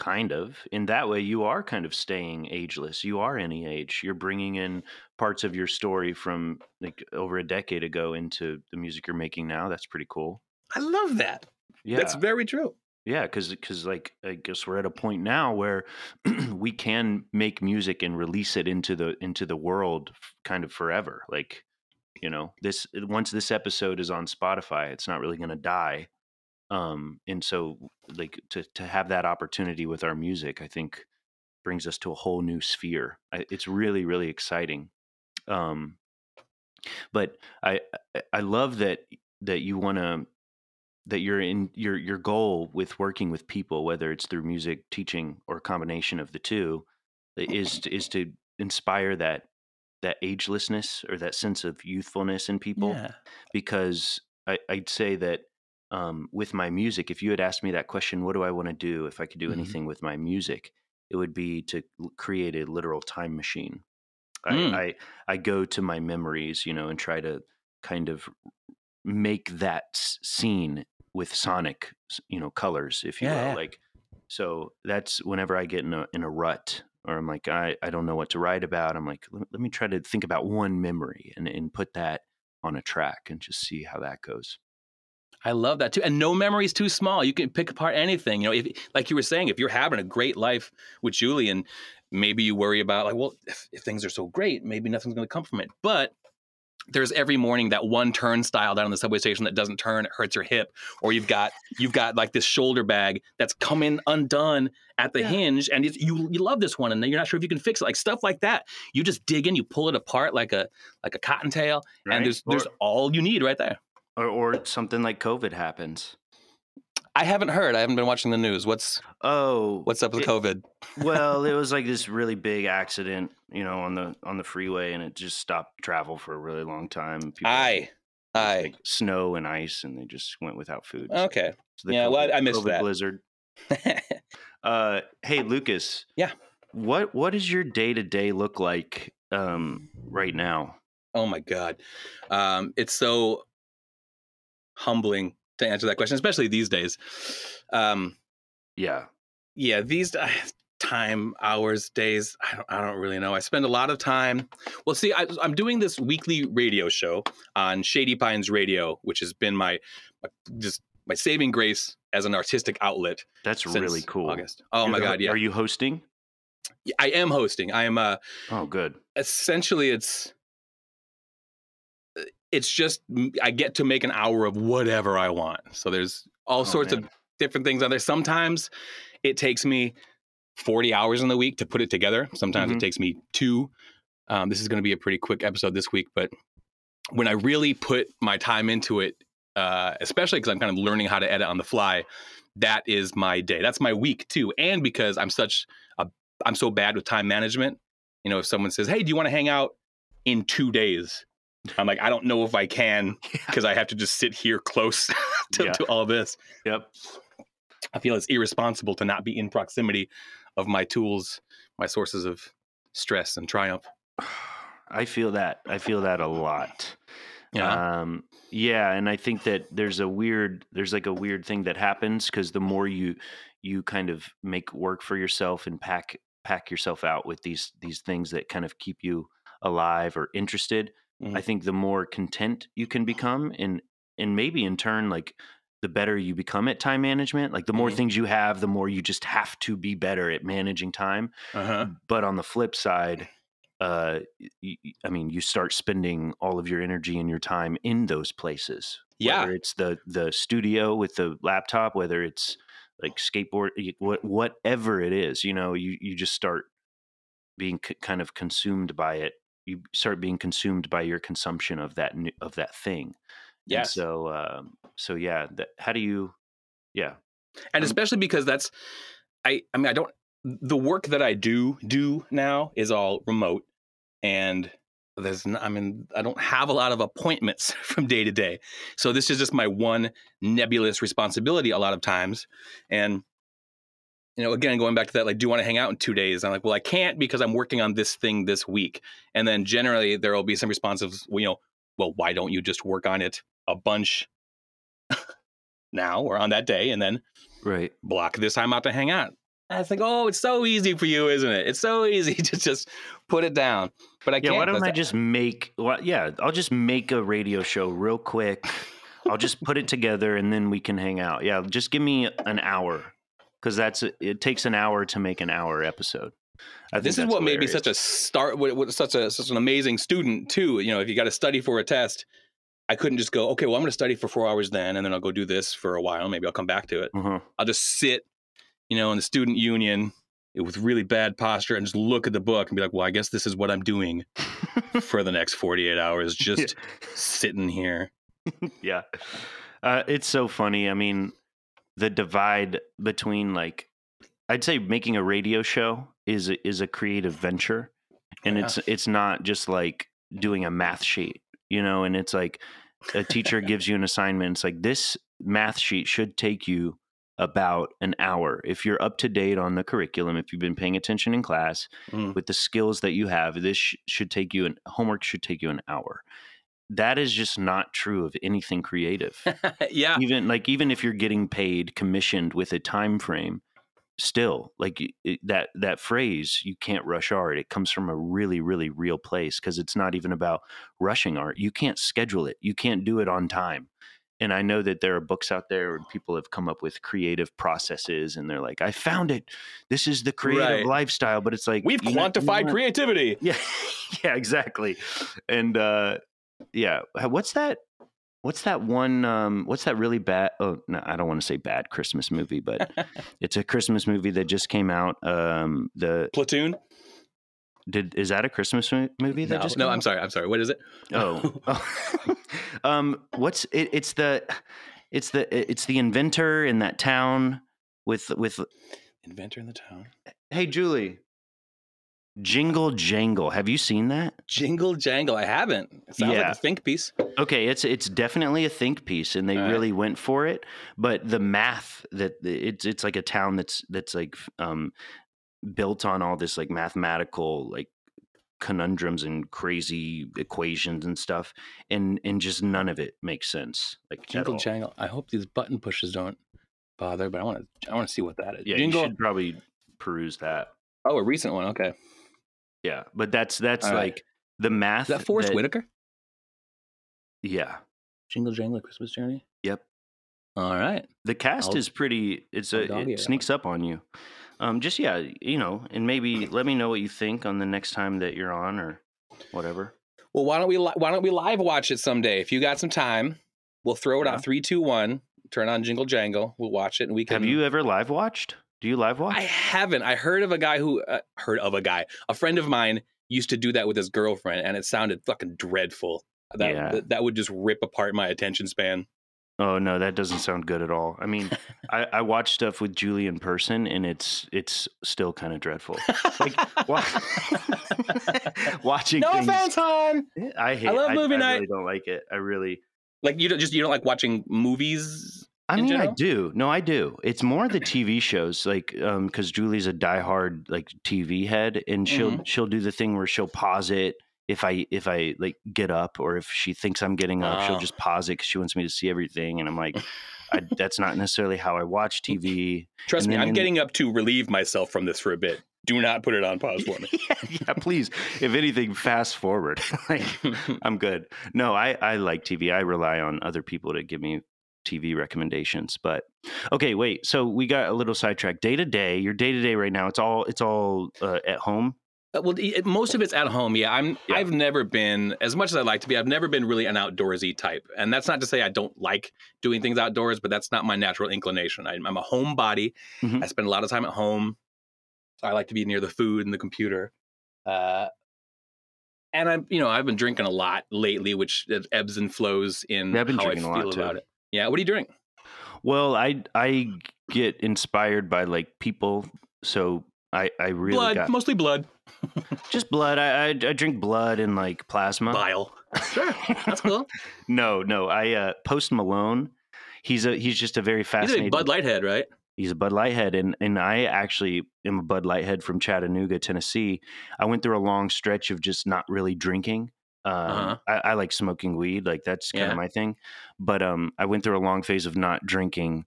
kind of in that way you are kind of staying ageless. You are any age. You're bringing in parts of your story from like over a decade ago into the music you're making now. That's pretty cool. I love that. yeah. That's very true. yeah because because like i guess we're at a point now where we can make music and release it into the into the world kind of forever. Like you know this once this episode is on spotify it's not really going to die um and so like to to have that opportunity with our music i think brings us to a whole new sphere I, it's really really exciting um but i I- love that that you want to that you're in your your goal with working with people whether it's through music teaching or a combination of the two is is to inspire that that agelessness or that sense of youthfulness in people Yeah. because I, I'd say that um, with my music, if you had asked me that question, what do I want to do if I could do Mhm. anything with my music? It would be to create a literal time machine Mm. I, I I go to my memories, you know, and try to kind of make that scene with sonic, you know, colors, if you Yeah, will. yeah. Like, so that's whenever I get in a in a rut, or I'm like, I I don't know what to write about. I'm like, let, let me try to think about one memory and and put that on a track and just see how that goes. I love that too. And no memory is too small. You can pick apart anything. You know, if like you were saying, if you're having a great life with Julian, maybe you worry about like, well, if, if things are so great, maybe nothing's going to come from it. But there's every morning that one turnstile down on the subway station that doesn't turn, it hurts your hip, or you've got you've got like this shoulder bag that's coming undone at the Yeah. hinge, and it's, you you love this one, and then you're not sure if you can fix it. Like stuff like that, you just dig in, you pull it apart like a like a cottontail, Right? and there's there's or, all you need right there. Or or something like COVID happens. I haven't heard. I haven't been watching the news. What's Oh, what's up with it- COVID? well, it was like this really big accident, you know, on the on the freeway, and it just stopped travel for a really long time. People I aye. like snow and ice, and they just went without food. Okay. So the Yeah, well, I- I missed COVID that. blizzard. Uh, hey, Lucas. Yeah. What what does your day to day look like um, right now? oh my god, um, it's so humbling to answer that question, especially these days. Um, Yeah. yeah, these uh, time, hours, days. I don't, I don't really know. I spend a lot of time. Well, see, I, I'm doing this weekly radio show on Shady Pines Radio, which has been my, my just my saving grace as an artistic outlet. That's really cool. August. Oh You're my the- god, yeah. Are you hosting? I am hosting. I am uh Oh, good. essentially it's it's just I get to make an hour of whatever I want. So there's all Oh, sorts of different things on there. Sometimes it takes me 40 hours in the week to put it together. Sometimes Mhm. it takes me two. Um, this is going to be a pretty quick episode this week, but when I really put my time into it, uh, especially because I'm kind of learning how to edit on the fly, that is my day. That's my week too. And because I'm such a, I'm so bad with time management. You know, if someone says, "Hey, do you want to hang out in two days?" I'm like, I don't know if I can because I have to just sit here close to, Yeah. to all this. Yep. I feel it's irresponsible to not be in proximity of my tools, my sources of stress and triumph. I feel that. I feel that a lot. Yeah. Um, yeah, and I think that there's a weird, there's like a weird thing that happens because the more you you kind of make work for yourself and pack pack yourself out with these these things that kind of keep you alive or interested, Mhm. I think the more content you can become, and and maybe in turn, like the better you become at time management. Like the more Mhm. things you have, the more you just have to be better at managing time uh-huh. but on the flip side uh y- y- i mean you start spending all of your energy and your time in those places Yeah. whether it's the the studio with the laptop whether it's like skateboard what whatever it is you know you you just start being c- kind of consumed by it you start being consumed by your consumption of that n- of that thing. Yeah. So um so yeah that how do you yeah and Um, especially because that's i i mean i don't the work that i do do now is all remote and there's I mean i don't have a lot of appointments from day to day. So this is just my one nebulous responsibility a lot of times. And you know again going back to that like do you want to hang out in two days i'm like well i can't because i'm working on this thing this week and then generally there will be some responses well, you know well why don't you just work on it a bunch now or on that day and then right block this time out to hang out. And I think, oh, it's so easy for you, isn't it? It's so easy to just put it down. But I Yeah, can't. why don't I just make? Well, yeah, I'll just make a radio show real quick. I'll just put it together and then we can hang out. Yeah, just give me an hour because that's it takes an hour to make an hour episode. I this is what made me such a hilarious. start. What, what, such a such an amazing student too. You know, if you got to study for a test, I couldn't just go. Okay, well, I'm going to study for four hours then, and then I'll go do this for a while. Maybe I'll come back to it. Uh-huh. I'll just sit, you know, in the student union with really bad posture and just look at the book and be like, well, I guess this is what I'm doing for the next 48 hours, just sitting here. yeah, uh, it's so funny. I mean, the divide between like, I'd say making a radio show is a, is a creative venture, and Yeah. it's it's not just like doing a math sheet, you know. And it's like a teacher gives you an assignment. It's like this math sheet should take you about an hour. If you're up to date on the curriculum, if you've been paying attention in class Mm. with the skills that you have, this sh- should take you an homework should take you an hour. That is just not true of anything creative. yeah. even like even if you're getting paid commissioned with a time frame, still like it, that that phrase you can't rush art it comes from a really really real place because it's not even about rushing art you can't schedule it you can't do it on time and i know that there are books out there and people have come up with creative processes and they're like i found it this is the creative Right. lifestyle but it's like We've you know- you know quantified creativity. yeah yeah exactly and uh yeah what's that what's that one um what's that really bad oh no i don't want to say bad christmas movie but it's a christmas movie that just came out um the Platoon? did is that a christmas movie that No, just no, I'm out? sorry. I'm sorry. What is it? oh, oh. um what's it, it's the it's the it's the inventor in that town with with Inventor in the Town. hey julie jingle jangle have you seen that Jingle Jangle. I haven't. It sounds Yeah. like a think piece. Okay, it's it's definitely a think piece, and they All right. really went for it. But the math that it's it's like a town that's that's like um, built on all this like mathematical like conundrums and crazy equations and stuff, and and just none of it makes sense. Like Jingle. Jangle. I hope these button pushes don't bother, but I want to. I want to see what that is. Yeah, Jingle. you should probably peruse that. Oh, a recent one. Okay. Yeah, but that's that's All right. like the math. Is that Forest Whitaker? Yeah. Jingle Jangle: Christmas Journey. Yep. All right. The cast I'll- is pretty. It's I'll a it sneaks up on you. Um, just yeah, you know, and maybe let me know what you think on the next time that you're on or whatever. Well, why don't we li- why don't we live watch it someday? If you got some time, we'll throw it Yeah. out three, two, one. Turn on Jingle Jangle. We'll watch it, and we can. Have you ever live watched? Do you live watch? I haven't. I heard of a guy who uh, heard of a guy. A friend of mine used to do that with his girlfriend, and it sounded fucking dreadful. That Yeah. that, that would just rip apart my attention span. oh no, that doesn't sound good at all. I mean, I, I watch stuff with Julie in person, and it's it's still kind of dreadful. Like wa- watching. no things, offense, hon. I hate. love movie I night. really don't like it. I really. Like you don't just you don't like watching movies. I mean, I do. No, I do. It's more the TV shows, like, um, because Julie's a diehard like TV head, and she'll Mm-hmm. she'll do the thing where she'll pause it if I if I like get up, or if she thinks I'm getting up, she'll Oh. just pause it because she wants me to see everything, and I'm like, I, that's not necessarily how I watch TV. Trust me, I'm in- getting up to relieve myself from this for a bit. Do not put it on pause for me. yeah, yeah, please. If anything, fast forward. like, I'm good. No, I I like TV. I rely on other people to give me TV recommendations. But okay, wait. So we got a little sidetracked. Day to day, your day to day right now. It's all it's all uh, at home. Uh, well, most of it's at home. Yeah, I'm. Yeah. I've never been as much as I like to be. I've never been really an outdoorsy type, and that's not to say I don't like doing things outdoors, but that's not my natural inclination. I, I'm a homebody. Mhm. I spend a lot of time at home. I like to be near the food and the computer. Uh, and I'm, you know, I've been drinking a lot lately, which ebbs and flows in Yeah, I've been how I drinking a feel lot, too. about it. Yeah, what are you doing? Well, I I get inspired by like people. So I I really blood, got mostly blood, just blood. I, I I drink blood and like plasma. bile. Sure, that's cool. no, no. I uh Post Malone. He's a he's just a very He's a fascinating. Bud Lighthead, right? He's a Bud Lighthead, and and I actually am a Bud Lighthead from Chattanooga, Tennessee. I went through a long stretch of just not really drinking. Um, Uh-huh. I, I like smoking weed, like that's kind Yeah. of my thing. But um, I went through a long phase of not drinking,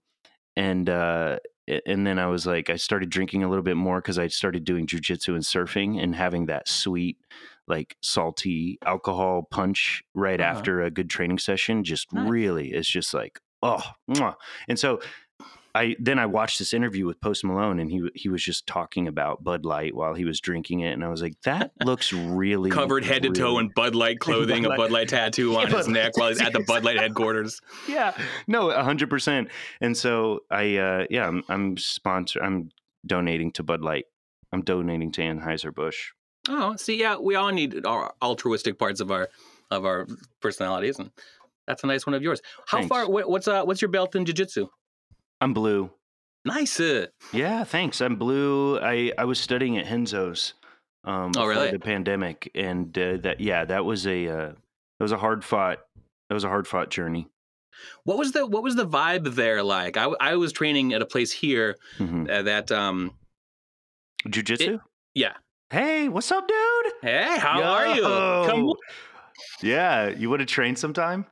and uh, and then I was like, I started drinking a little bit more because I started doing jujitsu and surfing and having that sweet, like salty alcohol punch right Uh-huh. after a good training session. Just Nice. really, it's just like oh, mwah. and so I then I watched this interview with Post Malone, and he he was just talking about Bud Light while he was drinking it, and I was like, that looks really Covered head to toe in Bud Light clothing, Bud a Bud Light tattoo Yeah, on his Bud neck Light. while he's at the Bud Light headquarters. yeah, no, a hundred percent. And so I, uh, yeah, I'm, I'm sponsor. I'm donating to Bud Light. I'm donating to Anheuser Busch. Oh, see, yeah, we all need our altruistic parts of our of our personalities, and that's a nice one of yours. How Thanks. far? What, what's uh, what's your belt in jiu-jitsu? I'm blue. Nice. Uh, Yeah, thanks. I'm blue. I I was studying at Henzo's. Um, Oh, really? The pandemic, and uh, that yeah, that was a uh, that was a hard fought that was a hard fought journey. What was the what was the vibe there like? I, I was training at a place here Mhm. uh, that um Jiu-jitsu? yeah. Hey, what's up, dude? Hey, how are you? Come Yeah, you want to train sometime?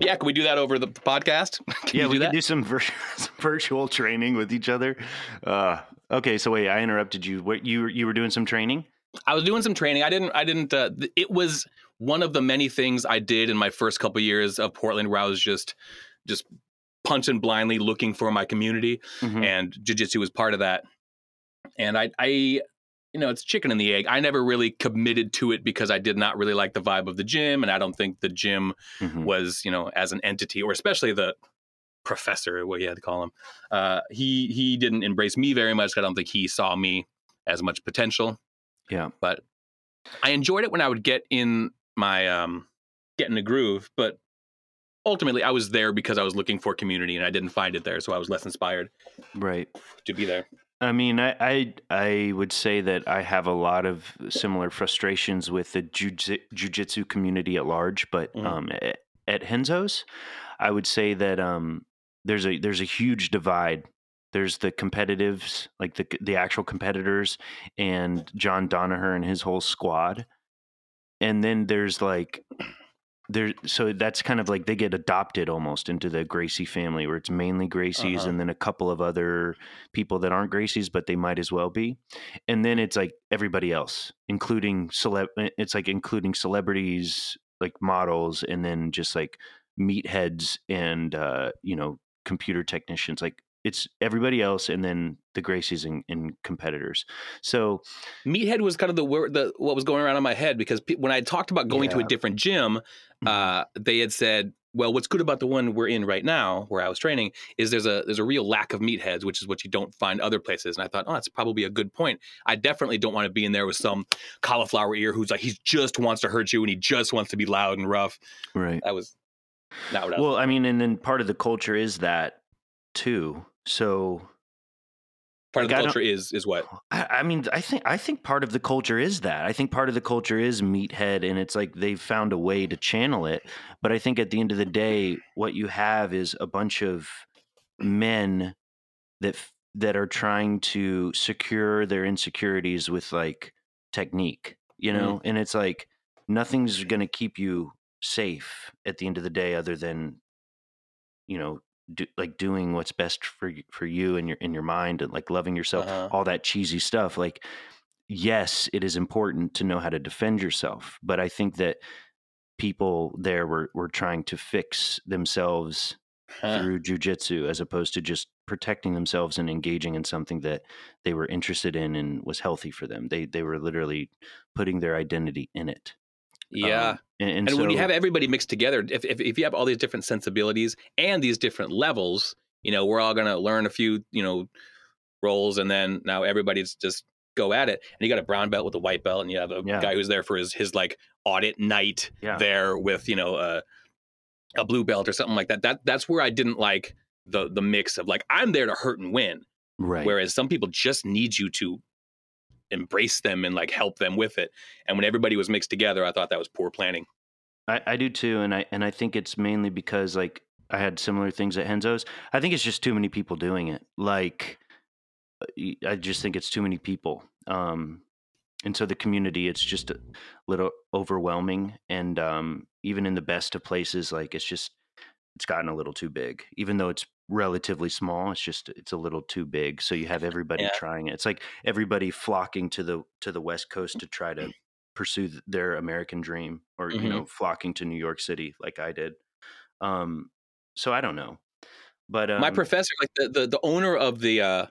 Yeah, can we do that over the podcast? Can yeah, we can do some, vir- some virtual training with each other. Uh, okay, so wait, I interrupted you. What you were- you were doing some training? I was doing some training. I didn't. I didn't. Uh, it was one of the many things I did in my first couple years of Portland, where I was just, just punching blindly, looking for my community, Mhm. and jujitsu was part of that. And I, I, you know, it's chicken and the egg. I never really committed to it because I did not really like the vibe of the gym, and I don't think the gym Mhm. was, you know, as an entity, or especially the professor, what you had to call him. Uh, he he didn't embrace me very much. I don't think he saw me as much potential Yeah. but I enjoyed it when I would get in my um get in the groove. But ultimately, I was there because I was looking for community, and I didn't find it there, so I was less inspired Right. to be there. I mean, I, I I would say that I have a lot of similar frustrations with the jujitsu community at large, but Mhm. um, at, at Henzo's, I would say that um, there's a there's a huge divide. There's the competitives, like the the actual competitors, and John Danaher and his whole squad, and then there's like there so that's kind of like they get adopted almost into the Gracie family where it's mainly Gracie's Uh-huh. and then a couple of other people that aren't Gracie's but they might as well be. And then it's like everybody else, including celeb it's like including celebrities, like models and then just like meatheads and uh, you know, computer technicians. Like it's everybody else and then the Gracies and, and competitors. So Meathead was kind of the word, the what was going around in my head because pe- when I talked about going to a different gym, Mhm. uh, they had said, "Well, what's good about the one we're in right now, where I was training, is there's a there's a real lack of meatheads, which is what you don't find other places." And I thought, "Oh, that's probably a good point. I definitely don't want to be in there with some cauliflower ear who's like he just wants to hurt you and he just wants to be loud and rough." right. That was not what I. Well, I mean, and then part of the culture is that too. So Part of the culture is is what I, I mean, I think I think part of the culture is that. I think part of the culture is meathead, and it's like they've found a way to channel it. But I think at the end of the day, what you have is a bunch of men that that are trying to secure their insecurities with like technique, you mm-hmm. know. And it's like nothing's going to keep you safe at the end of the day, other than you know, do, like doing what's best for y- for you and your in your mind and like loving yourself Uh-huh. all that cheesy stuff like yes it is important to know how to defend yourself but i think that people there were were trying to fix themselves Huh. through jujitsu as opposed to just protecting themselves and engaging in something that they were interested in and was healthy for them they they were literally putting their identity in it yeah. Um, and, and, and so, when you have everybody mixed together, if, if if you have all these different sensibilities and these different levels, you know, we're all gonna learn a few, you know, roles, and then now everybody's just go at it. And you got a brown belt with a white belt, and you have a Yeah. guy who's there for his his like audit night Yeah. there with you know a a blue belt or something like that. That that's where I didn't like the the mix of like I'm there to hurt and win, right whereas some people just need you to embrace them and like help them with it. And when everybody was mixed together, I thought that was poor planning. I, I do too, and I and I think it's mainly because like I had similar things at Henzo's. I think it's just too many people doing it. Like I just think it's too many people. Um, and so the community, it's just a little overwhelming. And um, even in the best of places, like it's just it's gotten a little too big. Even though it's relatively small, it's just it's a little too big. So you have everybody Yeah. trying it. It's like everybody flocking to the to the West Coast to try to pursue their American dream, or you Mhm. know, flocking to New York City like I did. Um, so I don't know, but um, my professor like the, the the owner of the uh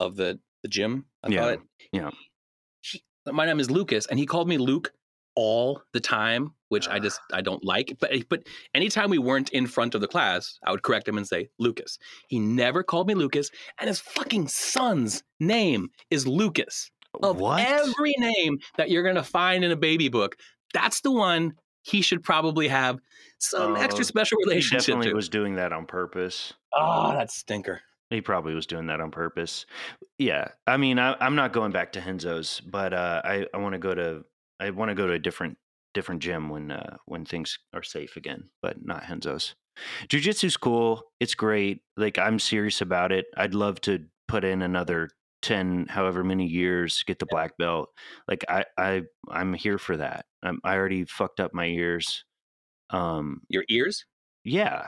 of the the gym I Yeah, it, yeah. he, my name is lucas and he called me luke all the time which i Ah. just i don't like but but anytime we weren't in front of the class i would correct him and say lucas he never called me lucas and his fucking son's name is lucas of what? every name that you're gonna find in a baby book that's the one he should probably have some Oh, extra special he relationship definitely to was doing that on purpose. oh that stinker He probably was doing that on purpose. Yeah, I mean, I, I'm not going back to Henzo's, but uh, I I want to go to I want to go to a different different gym when uh, when things are safe again, but not Henzo's. Jiu-jitsu's cool. It's great. Like I'm serious about it. I'd love to put in another 10 however many years get the black belt like i i i'm here for that I'm, i already fucked up my ears um Your ears yeah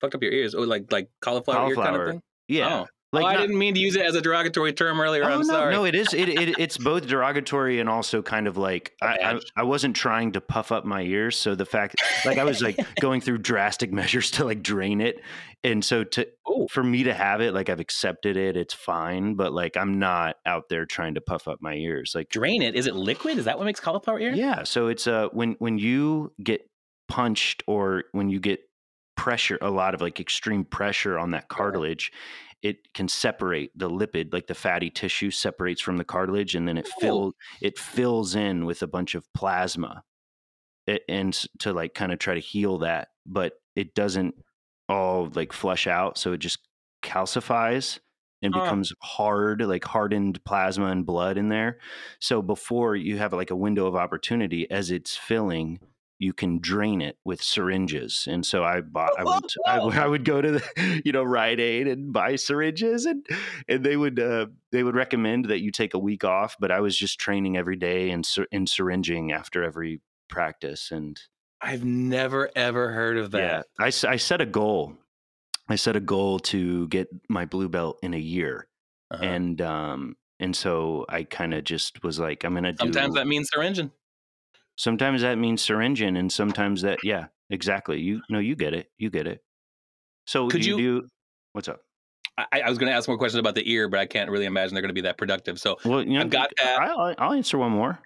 fucked up your ears. Oh, like like cauliflower, ear kind of thing. yeah Oh. Like oh, I not- didn't mean to use it as a derogatory term earlier. Oh, I'm no, sorry. No, it is. It, it it's both derogatory and also kind of like I, I. I wasn't trying to puff up my ears. So the fact, like, I was like going through drastic measures to like drain it, and so to Oh. for me to have it, like I've accepted it. It's fine, but like I'm not out there trying to puff up my ears. Like Drain it. Is it liquid? Is that what makes cauliflower ear? yeah, so it's uh when when you get punched or when you get pressure, a lot of like extreme pressure on that cartilage, it can separate the lipid, like the fatty tissue separates from the cartilage, and then it Oh. fill it fills in with a bunch of plasma, it, and to like kind of try to heal that, but it doesn't all like flush out, so it just calcifies and becomes hard, like hardened plasma and blood in there. So before you have like a window of opportunity as it's filling, you can drain it with syringes. And so I bought, I would, I, I would go to the, you know, Rite Aid and buy syringes and, and they would, uh, they would recommend that you take a week off, but I was just training every day and, and syringing after every practice. And I've never ever heard of that. yeah, I, I set a goal. I set a goal to get my blue belt in a year. Uh-huh. And, um, and so I kind of just was like, I'm going to do. Sometimes that means syringing. Sometimes that means syringing and sometimes that yeah exactly you know, you get it you get it so Could you, you- do what's up I, I was going to ask more questions about the ear, but I can't really imagine they're going to be that productive. So, well you know I've got that. I'll, I'll answer one more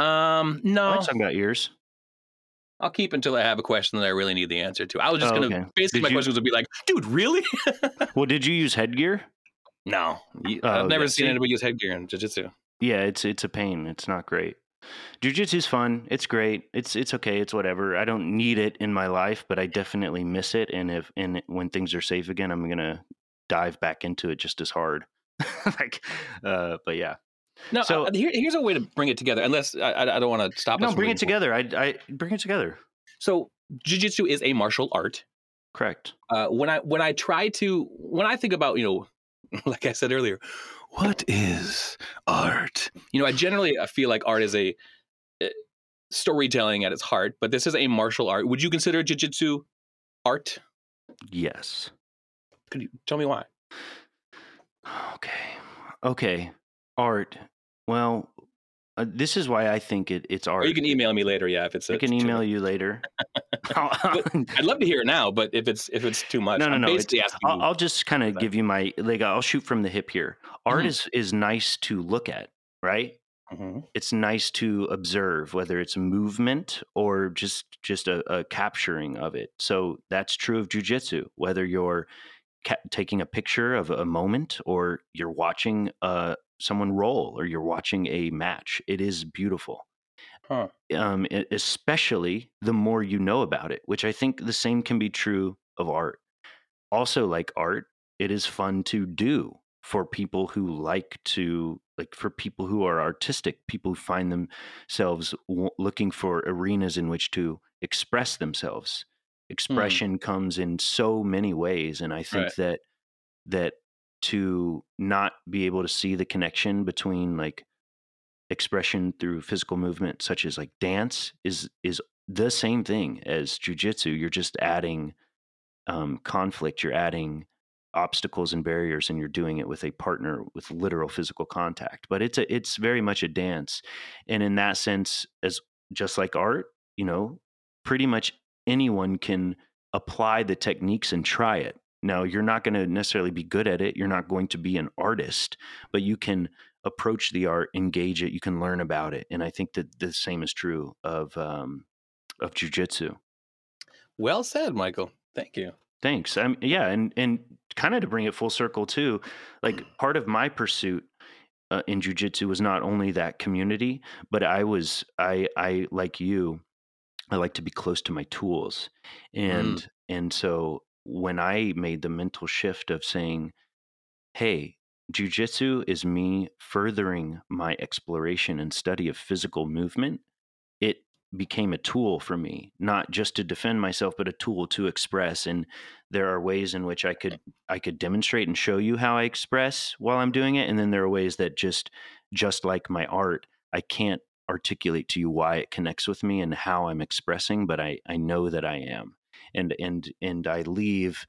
um, no, i'll talk about ears I'll keep until I have a question that I really need the answer to. I was just Oh, going to okay. basically Did my you- questions would be like, dude, really? well did you use headgear no, You- Oh, I've never yeah, seen see? anybody use headgear in jiu-jitsu. yeah it's it's a pain it's not great jiu-jitsu's fun it's great it's it's okay it's whatever i don't need it in my life but i definitely miss it and if and when things are safe again i'm gonna dive back into it just as hard like uh but yeah No, So- uh, here, here's a way to bring it together. Unless I, I I don't want to stop. no bring it together i i bring it together. So, jiu-jitsu is a martial art. correct uh, when I when I try to when I think about you know, like I said earlier, what is art? You know, I generally I feel like art is a uh, storytelling at its heart, but this is a martial art. Would you consider jujitsu art? yes Could you tell me why? Okay. Okay. Art. Well, uh, this is why I think it, it's art. Or you can email me later. Yeah, if it's I can email you later. I'd love to hear it now, but if it's if it's too much, No, no, I'm no. I'll. I'll just kind of give you my like. I'll shoot from the hip here. Art Mhm. is is nice to look at, right? Mhm. It's nice to observe, whether it's movement or just just a, a capturing of it. So that's true of jujitsu. Whether you're ca- taking a picture of a moment or you're watching uh, someone roll or you're watching a match, it is beautiful. Huh. Um, especially the more you know about it, which I think the same can be true of art. Also, like art, it is fun to do for people who like to like for people who are artistic people who find themselves w- looking for arenas in which to express themselves expression comes in so many ways and i think Right. that that to not be able to see the connection between like expression through physical movement such as like dance is is the same thing as jujitsu. You're just adding um, conflict you're adding obstacles and barriers and you're doing it with a partner with literal physical contact. But it's a it's very much a dance. And in that sense as just like art you know pretty much anyone can apply the techniques and try it now you're not going to necessarily be good at it you're not going to be an artist but you can approach the art engage it you can learn about it and i think that the same is true of um of jujitsu Well said, Michael. Thank you. Thanks. Um, yeah, and and kind of to bring it full circle too, like part of my pursuit uh, in jujitsu was not only that community, but I was I I like you, I like to be close to my tools, and and so when I made the mental shift of saying, "Hey, jujitsu is me furthering my exploration and study of physical movement," it became a tool for me, not just to defend myself, but a tool to express. And there are ways in which I could I could demonstrate and show you how I express while I'm doing it. And then there are ways that just just like my art, I can't articulate to you why it connects with me and how I'm expressing, but I, I know that I am. And and and I leave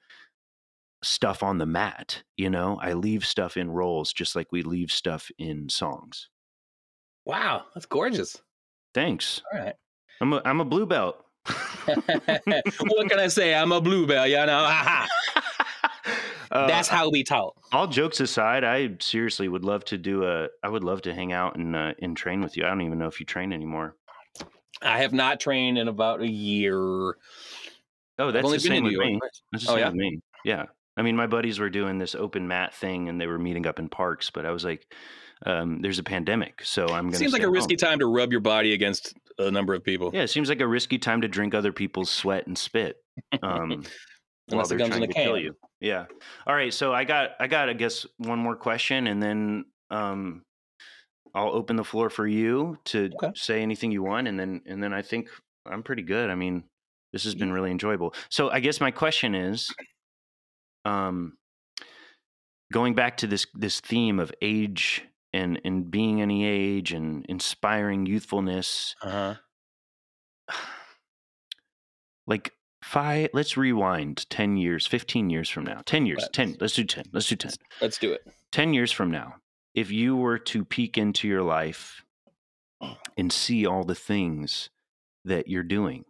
stuff on the mat, you know? I leave stuff in roles just like we leave stuff in songs. Wow, that's gorgeous. Thanks. All right. I'm a I'm a blue belt. what can I say? I'm a blue belt, you know. Uh, That's how we talk. all jokes aside, I seriously would love to do a. I would love to hang out and uh, and train with you. I don't even know if you train anymore. I have not trained in about a year. Oh, that's only the same with York. me. That's the Oh, same yeah? with me. Yeah. I mean, my buddies were doing this open mat thing, and they were meeting up in parks. But I was like, um, "There's a pandemic, so I'm going." Seems like a risky time to rub your body against a number of people. Yeah, it seems like a risky time to drink other people's sweat and spit. Um, Unless it they're in trying to kill you. Yeah. All right. So I got, I got, I guess, one more question, and then um, I'll open the floor for you to Okay. say anything you want, and then, and then I think I'm pretty good. I mean, this has been really enjoyable. So I guess my question is, um, going back to this this theme of age and and being any age and inspiring youthfulness Uh-huh. like five let's rewind 10 years 15 years from now 10 years. 10 let's do 10 let's do 10 Let's do it. 10 years from now if you were to peek into your life and see all the things that you're doing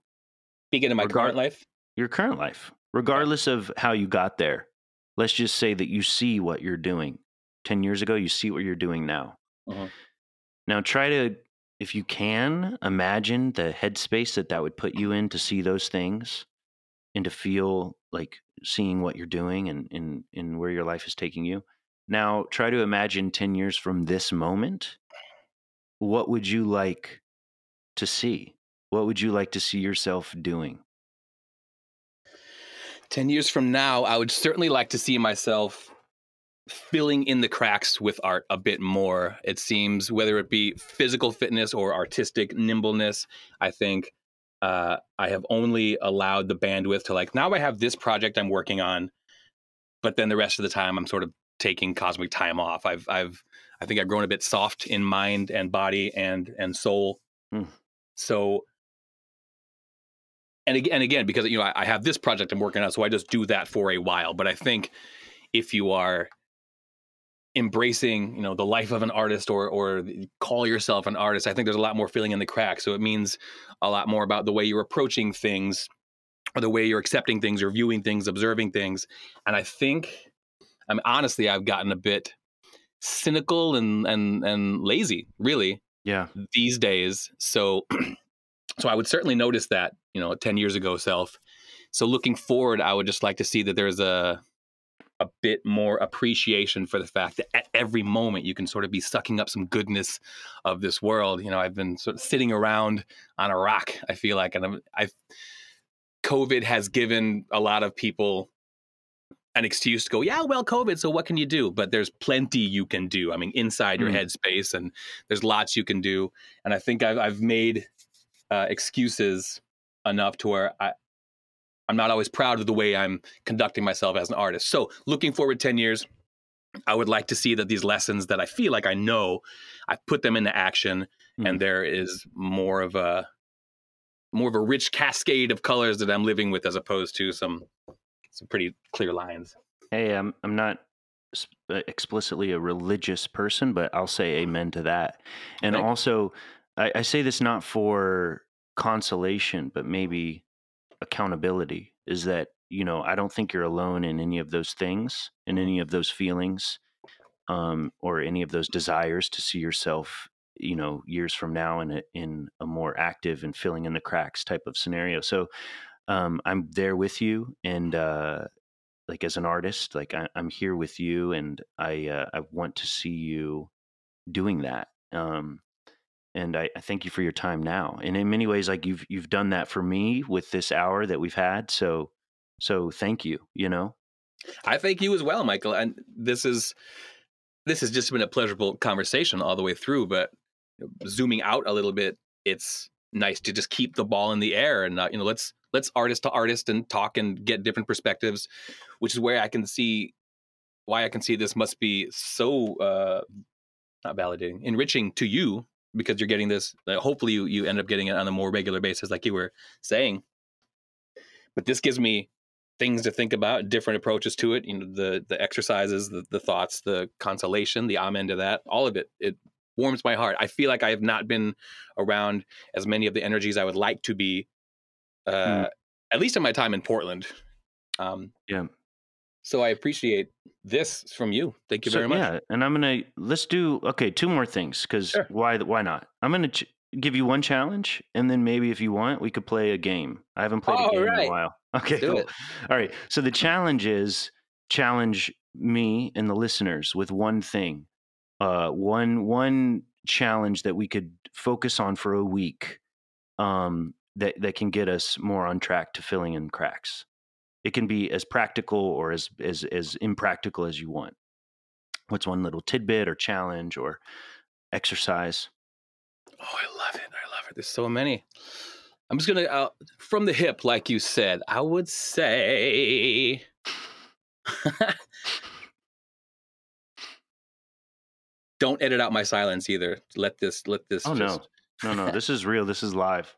Speaking of my Regard- current life, your current life regardless of how you got there. Let's just say that you see what you're doing. 10 years ago you see what you're doing now. Mhm. now try to if you can imagine the headspace that that would put you in to see those things and to feel like seeing what you're doing and, and, and where your life is taking you. Now try to imagine 10 years from this moment what would you like to see what would you like to see yourself doing 10 years from now, I would certainly like to see myself filling in the cracks with art a bit more. It seems, whether it be physical fitness or artistic nimbleness, I think uh, I have only allowed the bandwidth to like, now I have this project I'm working on, but then the rest of the time I'm sort of taking cosmic time off. I've, I've, I think I've grown a bit soft in mind and body and, and soul. Hmm. So and again, and again, because you know I, I have this project I'm working on, so I just do that for a while. But I think if you are embracing, you know, the life of an artist or or call yourself an artist, I think there's a lot more feeling in the cracks. So it means a lot more about the way you're approaching things, or the way you're accepting things, or viewing things, observing things. And I think, I mean, honestly, I've gotten a bit cynical and and and lazy, really, yeah these days. So so I would certainly notice that, you know, 10 years ago self. So looking forward, I would just like to see that there's a a bit more appreciation for the fact that at every moment you can sort of be sucking up some goodness of this world. You know, I've been sort of sitting around on a rock, I feel like, and I'm, I've COVID has given a lot of people an excuse to go, yeah, well, COVID, so what can you do? But there's plenty you can do. I mean, inside your Mm. headspace, and there's lots you can do. And I think I've, I've made uh, excuses enough to where I, I'm not always proud of the way I'm conducting myself as an artist. So, looking forward 10 years, I would like to see that these lessons that I feel like I know, I put them into action, Mhm. and there is more of a more of a rich cascade of colors that I'm living with, as opposed to some some pretty clear lines. Hey, I'm I'm not uh, explicitly a religious person, but I'll say amen to that. And Thank also, I, I say this not for consolation, but maybe accountability. Is that you know I don't think you're alone in any of those things, in any of those feelings, um, or any of those desires to see yourself, you know, years from now in a in a more active and filling in the cracks type of scenario. So. Um, I'm there with you, and uh, like as an artist like I, i'm here with you and i uh, i want to see you doing that um and I, I thank you for your time now and in many ways like you've you've done that for me with this hour that we've had so so thank you you know I thank you as well, Michael. And this is this has just been a pleasurable conversation all the way through. But zooming out a little bit, it's nice to just keep the ball in the air and uh, you know let's let's artist to artist and talk and get different perspectives, which is where I can see why I can see this must be so uh, not validating, enriching to you because you're getting this. Hopefully, you you end up getting it on a more regular basis, like you were saying. But this gives me things to think about, different approaches to it. You know, the the exercises, the the thoughts, the consolation, the amen to that, all of it. It warms my heart. I feel like I have not been around as many of the energies I would like to be, uh, mm. at least in my time in Portland. Um, yeah. So I appreciate this from you. Thank you so, very much. Yeah, and I'm gonna let's do okay. Two more things because sure. why why not? I'm gonna ch- give you one challenge, and then maybe if you want, we could play a game. I haven't played a game right. in a while. Okay, cool. It. All right. So the challenge is challenge me and the listeners with one thing, uh, one one challenge that we could focus on for a week, um, that that can get us more on track to filling in cracks. It can be as practical or as as as impractical as you want. What's one little tidbit or challenge or exercise? Oh, I love it. I love it. There's so many. I'm just gonna uh, from the hip, like you said. I would say. Don't edit out my silence either. Let this. Let this. Oh just... no, no, no. this is real. This is live.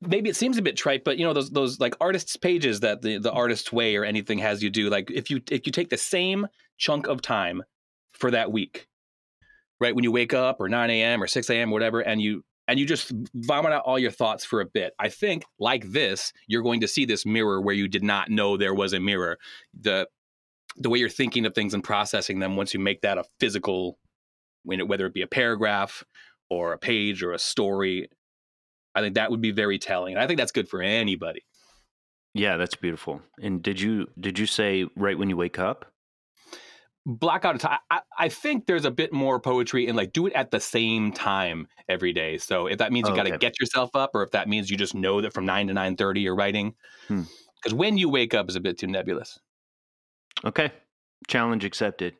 Maybe it seems a bit trite, but you know those those like artists' pages that the the artist way or anything has you do. Like if you if you take the same chunk of time for that week, right when you wake up or 9 a.m. or 6 a.m. whatever, and you and you just vomit out all your thoughts for a bit. I think like this, you're going to see this mirror where you did not know there was a mirror. The the way you're thinking of things and processing them once you make that a physical, when whether it be a paragraph or a page or a story, I think that would be very telling. And I think that's good for anybody. Yeah, that's beautiful. And did you did you say right when you wake up? Blackout time. I, I think there's a bit more poetry in like do it at the same time every day. So if that means you oh, got to okay. get yourself up, or if that means you just know that from nine to nine thirty you're writing, because hmm. when you wake up is a bit too nebulous. Okay, challenge accepted.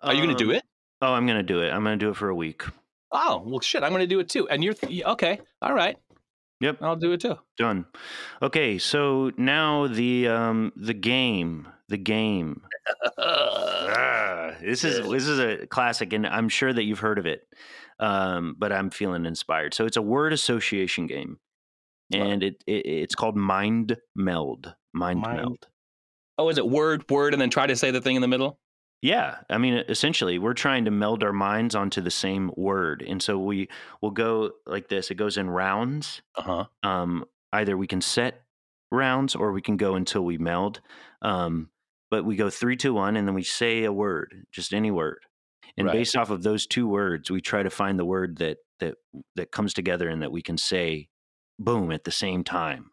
Are um, you going to do it? Oh, I'm going to do it. I'm going to do it for a week. Oh well, shit! I'm going to do it too. And you're th- okay. All right. Yep, I'll do it too. Done. Okay, so now the um the game, the game. ah, this is this is a classic, and I'm sure that you've heard of it. Um, but I'm feeling inspired. So it's a word association game, and it, it it's called Mind Meld. Mind, Mind Meld. Oh, is it word word, and then try to say the thing in the middle? Yeah, I mean, essentially, we're trying to meld our minds onto the same word, and so we will go like this. It goes in rounds. Uh-huh. Um, either we can set rounds, or we can go until we meld. Um, but we go three, two, one, and then we say a word, just any word, and right. based off of those two words, we try to find the word that that that comes together and that we can say, boom, at the same time.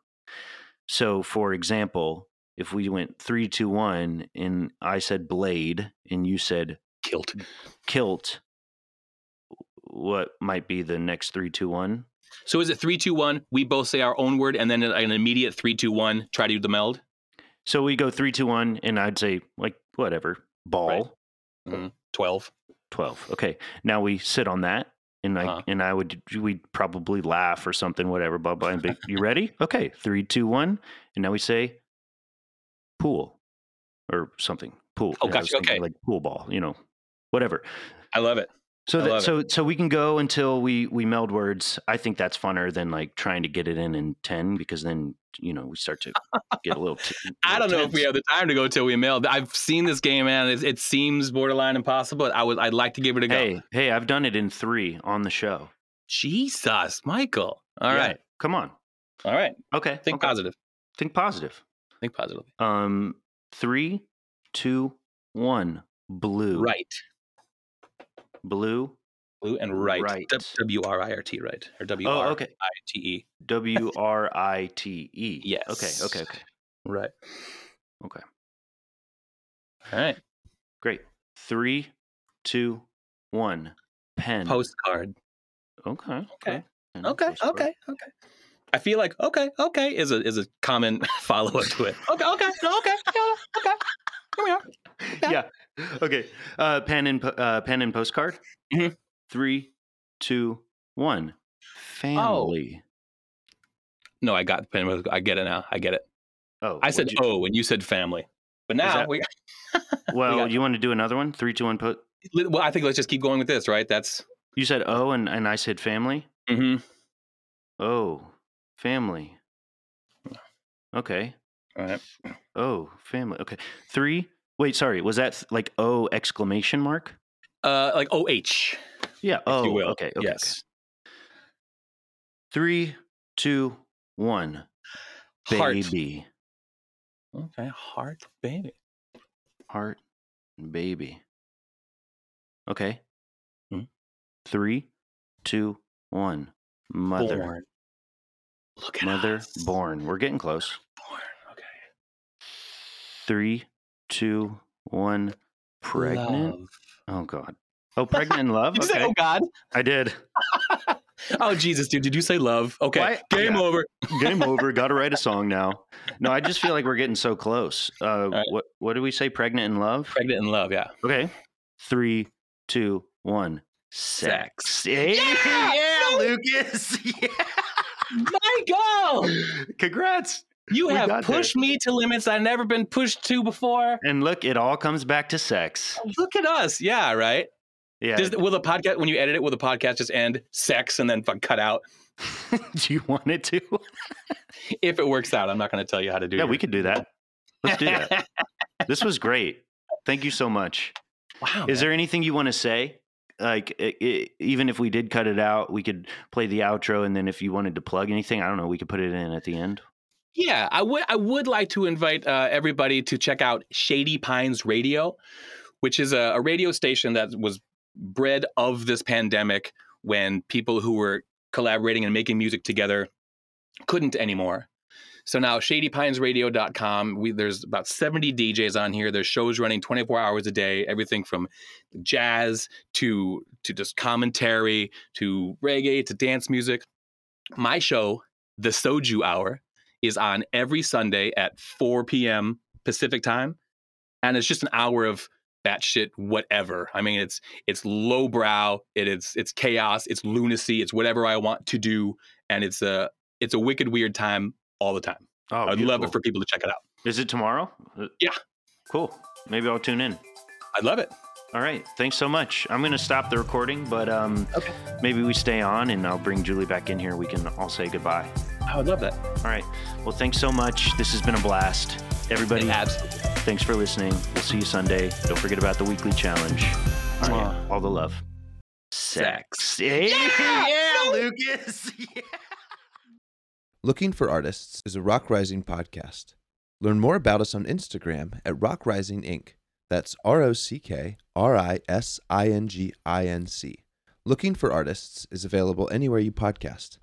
So, for example, if we went three, two, one, and I said blade, and you said kilt, kilt, what might be the next three, two, one? So is it three, two, one? We both say our own word, and then an immediate three, two, one. Try to do the meld. So we go three, two, one, and I'd say like whatever ball. Right. Mm-hmm. Twelve. Twelve. Okay. Now we sit on that, and I uh-huh. and I would we'd probably laugh or something, whatever. Blah blah. And be, you ready? Okay. Three, two, one, and now we say pool or something. Pool. Oh, gotcha. Okay. Like pool ball, you know, whatever. I love it. So that, so it. so we can go until we we meld words. I think that's funner than like trying to get it in in ten because then you know we start to get a little. T- I don't know if we have the time to go till we meld. I've seen this game, man. It, it, seems borderline impossible. I would I'd like to give it a go. Hey, hey, I've done it in three on the show. Jesus, Michael. All yeah, right, come on. All right. Okay. Think okay. positive. Think positive. Think positively. Um, three, two, one. Blue. Right. Blue. Blue and right. Right. W R I R T. Right. Or W R I T E. W R I T E. Yes. Okay. Okay. Okay. Right. Okay. All right. Great. Three, two, one. Pen. Postcard. Okay. Okay. Okay. Okay. Okay. I feel like okay, okay is a is a common follow up to it. Okay, okay, okay, okay. Here we are. Yeah. yeah. Okay. Uh, pen and uh, pen and postcard. Mm-hmm. Three, two, one. Family. Oh. No, I got pen. And I get it now. I get it. Oh, I said you- oh when you said family. But now that- we Well, got- you want to do another one? Three, two, one. Put. well, I think let's just keep going with this, right? That's You said oh, and and I said family. Mm-hmm. Oh, family. Okay. All right. Oh, family. Okay. Three. Wait, sorry. Was that th- like oh exclamation mark? Uh like OH. Yeah. Oh, you will. okay. Okay. yes. okay. Three, two, one. Heart. Baby. Okay, heart baby. Heart. Baby. Okay. Hmm. Three, two, one. Mother. Born. Look at Mother us. born. We're getting close. Born. Okay. Three, two, one. Pregnant. Love. Oh God. Oh, pregnant in love. You say, Okay. oh God? I did. Oh Jesus, dude! Did you say love? Okay, Why- game yeah. over. Game over. Got to write a song now. No, I just feel like we're getting so close. Uh, right. What What do we say? Pregnant in love. Pregnant in love. Yeah. Okay. Three, two, one. Sex. Sex. Yeah! yeah, No! Lucas. Yeah. Michael, Congrats. you We have got there. pushed me to limits I've never been pushed to before. And look, it all comes back to sex. Look at us. Yeah. Right. Yeah. Does, will the podcast when you edit it? Will the podcast just end sex and then fuck cut out? do you want it to? If it works out, I'm not going to tell you how to do. It. Yeah, your- we could do that. Let's do that. this was great. Thank you so much. wow. Is man. there anything you want to say? Like, i i even if we did cut it out, we could play the outro, and then if you wanted to plug anything, I don't know, we could put it in at the end. Yeah, I would. I would like to invite uh, everybody to check out Shady Pines Radio, which is a, a radio station that was bred of this pandemic when people who were collaborating and making music together couldn't anymore. So now shadypinesradio.com, we, there's about 70 DJs on here. There's shows running 24 hours a day, everything from jazz to to just commentary to reggae to dance music. My show, The Soju Hour, is on every Sunday at 4 p.m. Pacific time, and it's just an hour of batshit whatever. I mean, it's it's lowbrow, it is it's chaos, it's lunacy, it's whatever I want to do, and it's a it's a wicked weird time all the time. Oh, I'd love it for people to check it out. Is it tomorrow? Uh, Yeah. Cool. Maybe I'll tune in. I'd love it. All right. Thanks so much. I'm going to stop the recording, but um, Okay. maybe we stay on and I'll bring Julie back in here. We can all say goodbye. I would love that. All right. Well, thanks so much. This has been a blast. Everybody, Absolutely. thanks for listening. We'll see you Sunday. Don't forget about the weekly challenge. All right. All the love. Sex. Yeah! yeah, Lucas. Yeah. Looking for Artists is a Rock Rising podcast. Learn more about us on Instagram at Rock Rising Inc. That's R O C K R I S I N G I N C. Looking for Artists is available anywhere you podcast.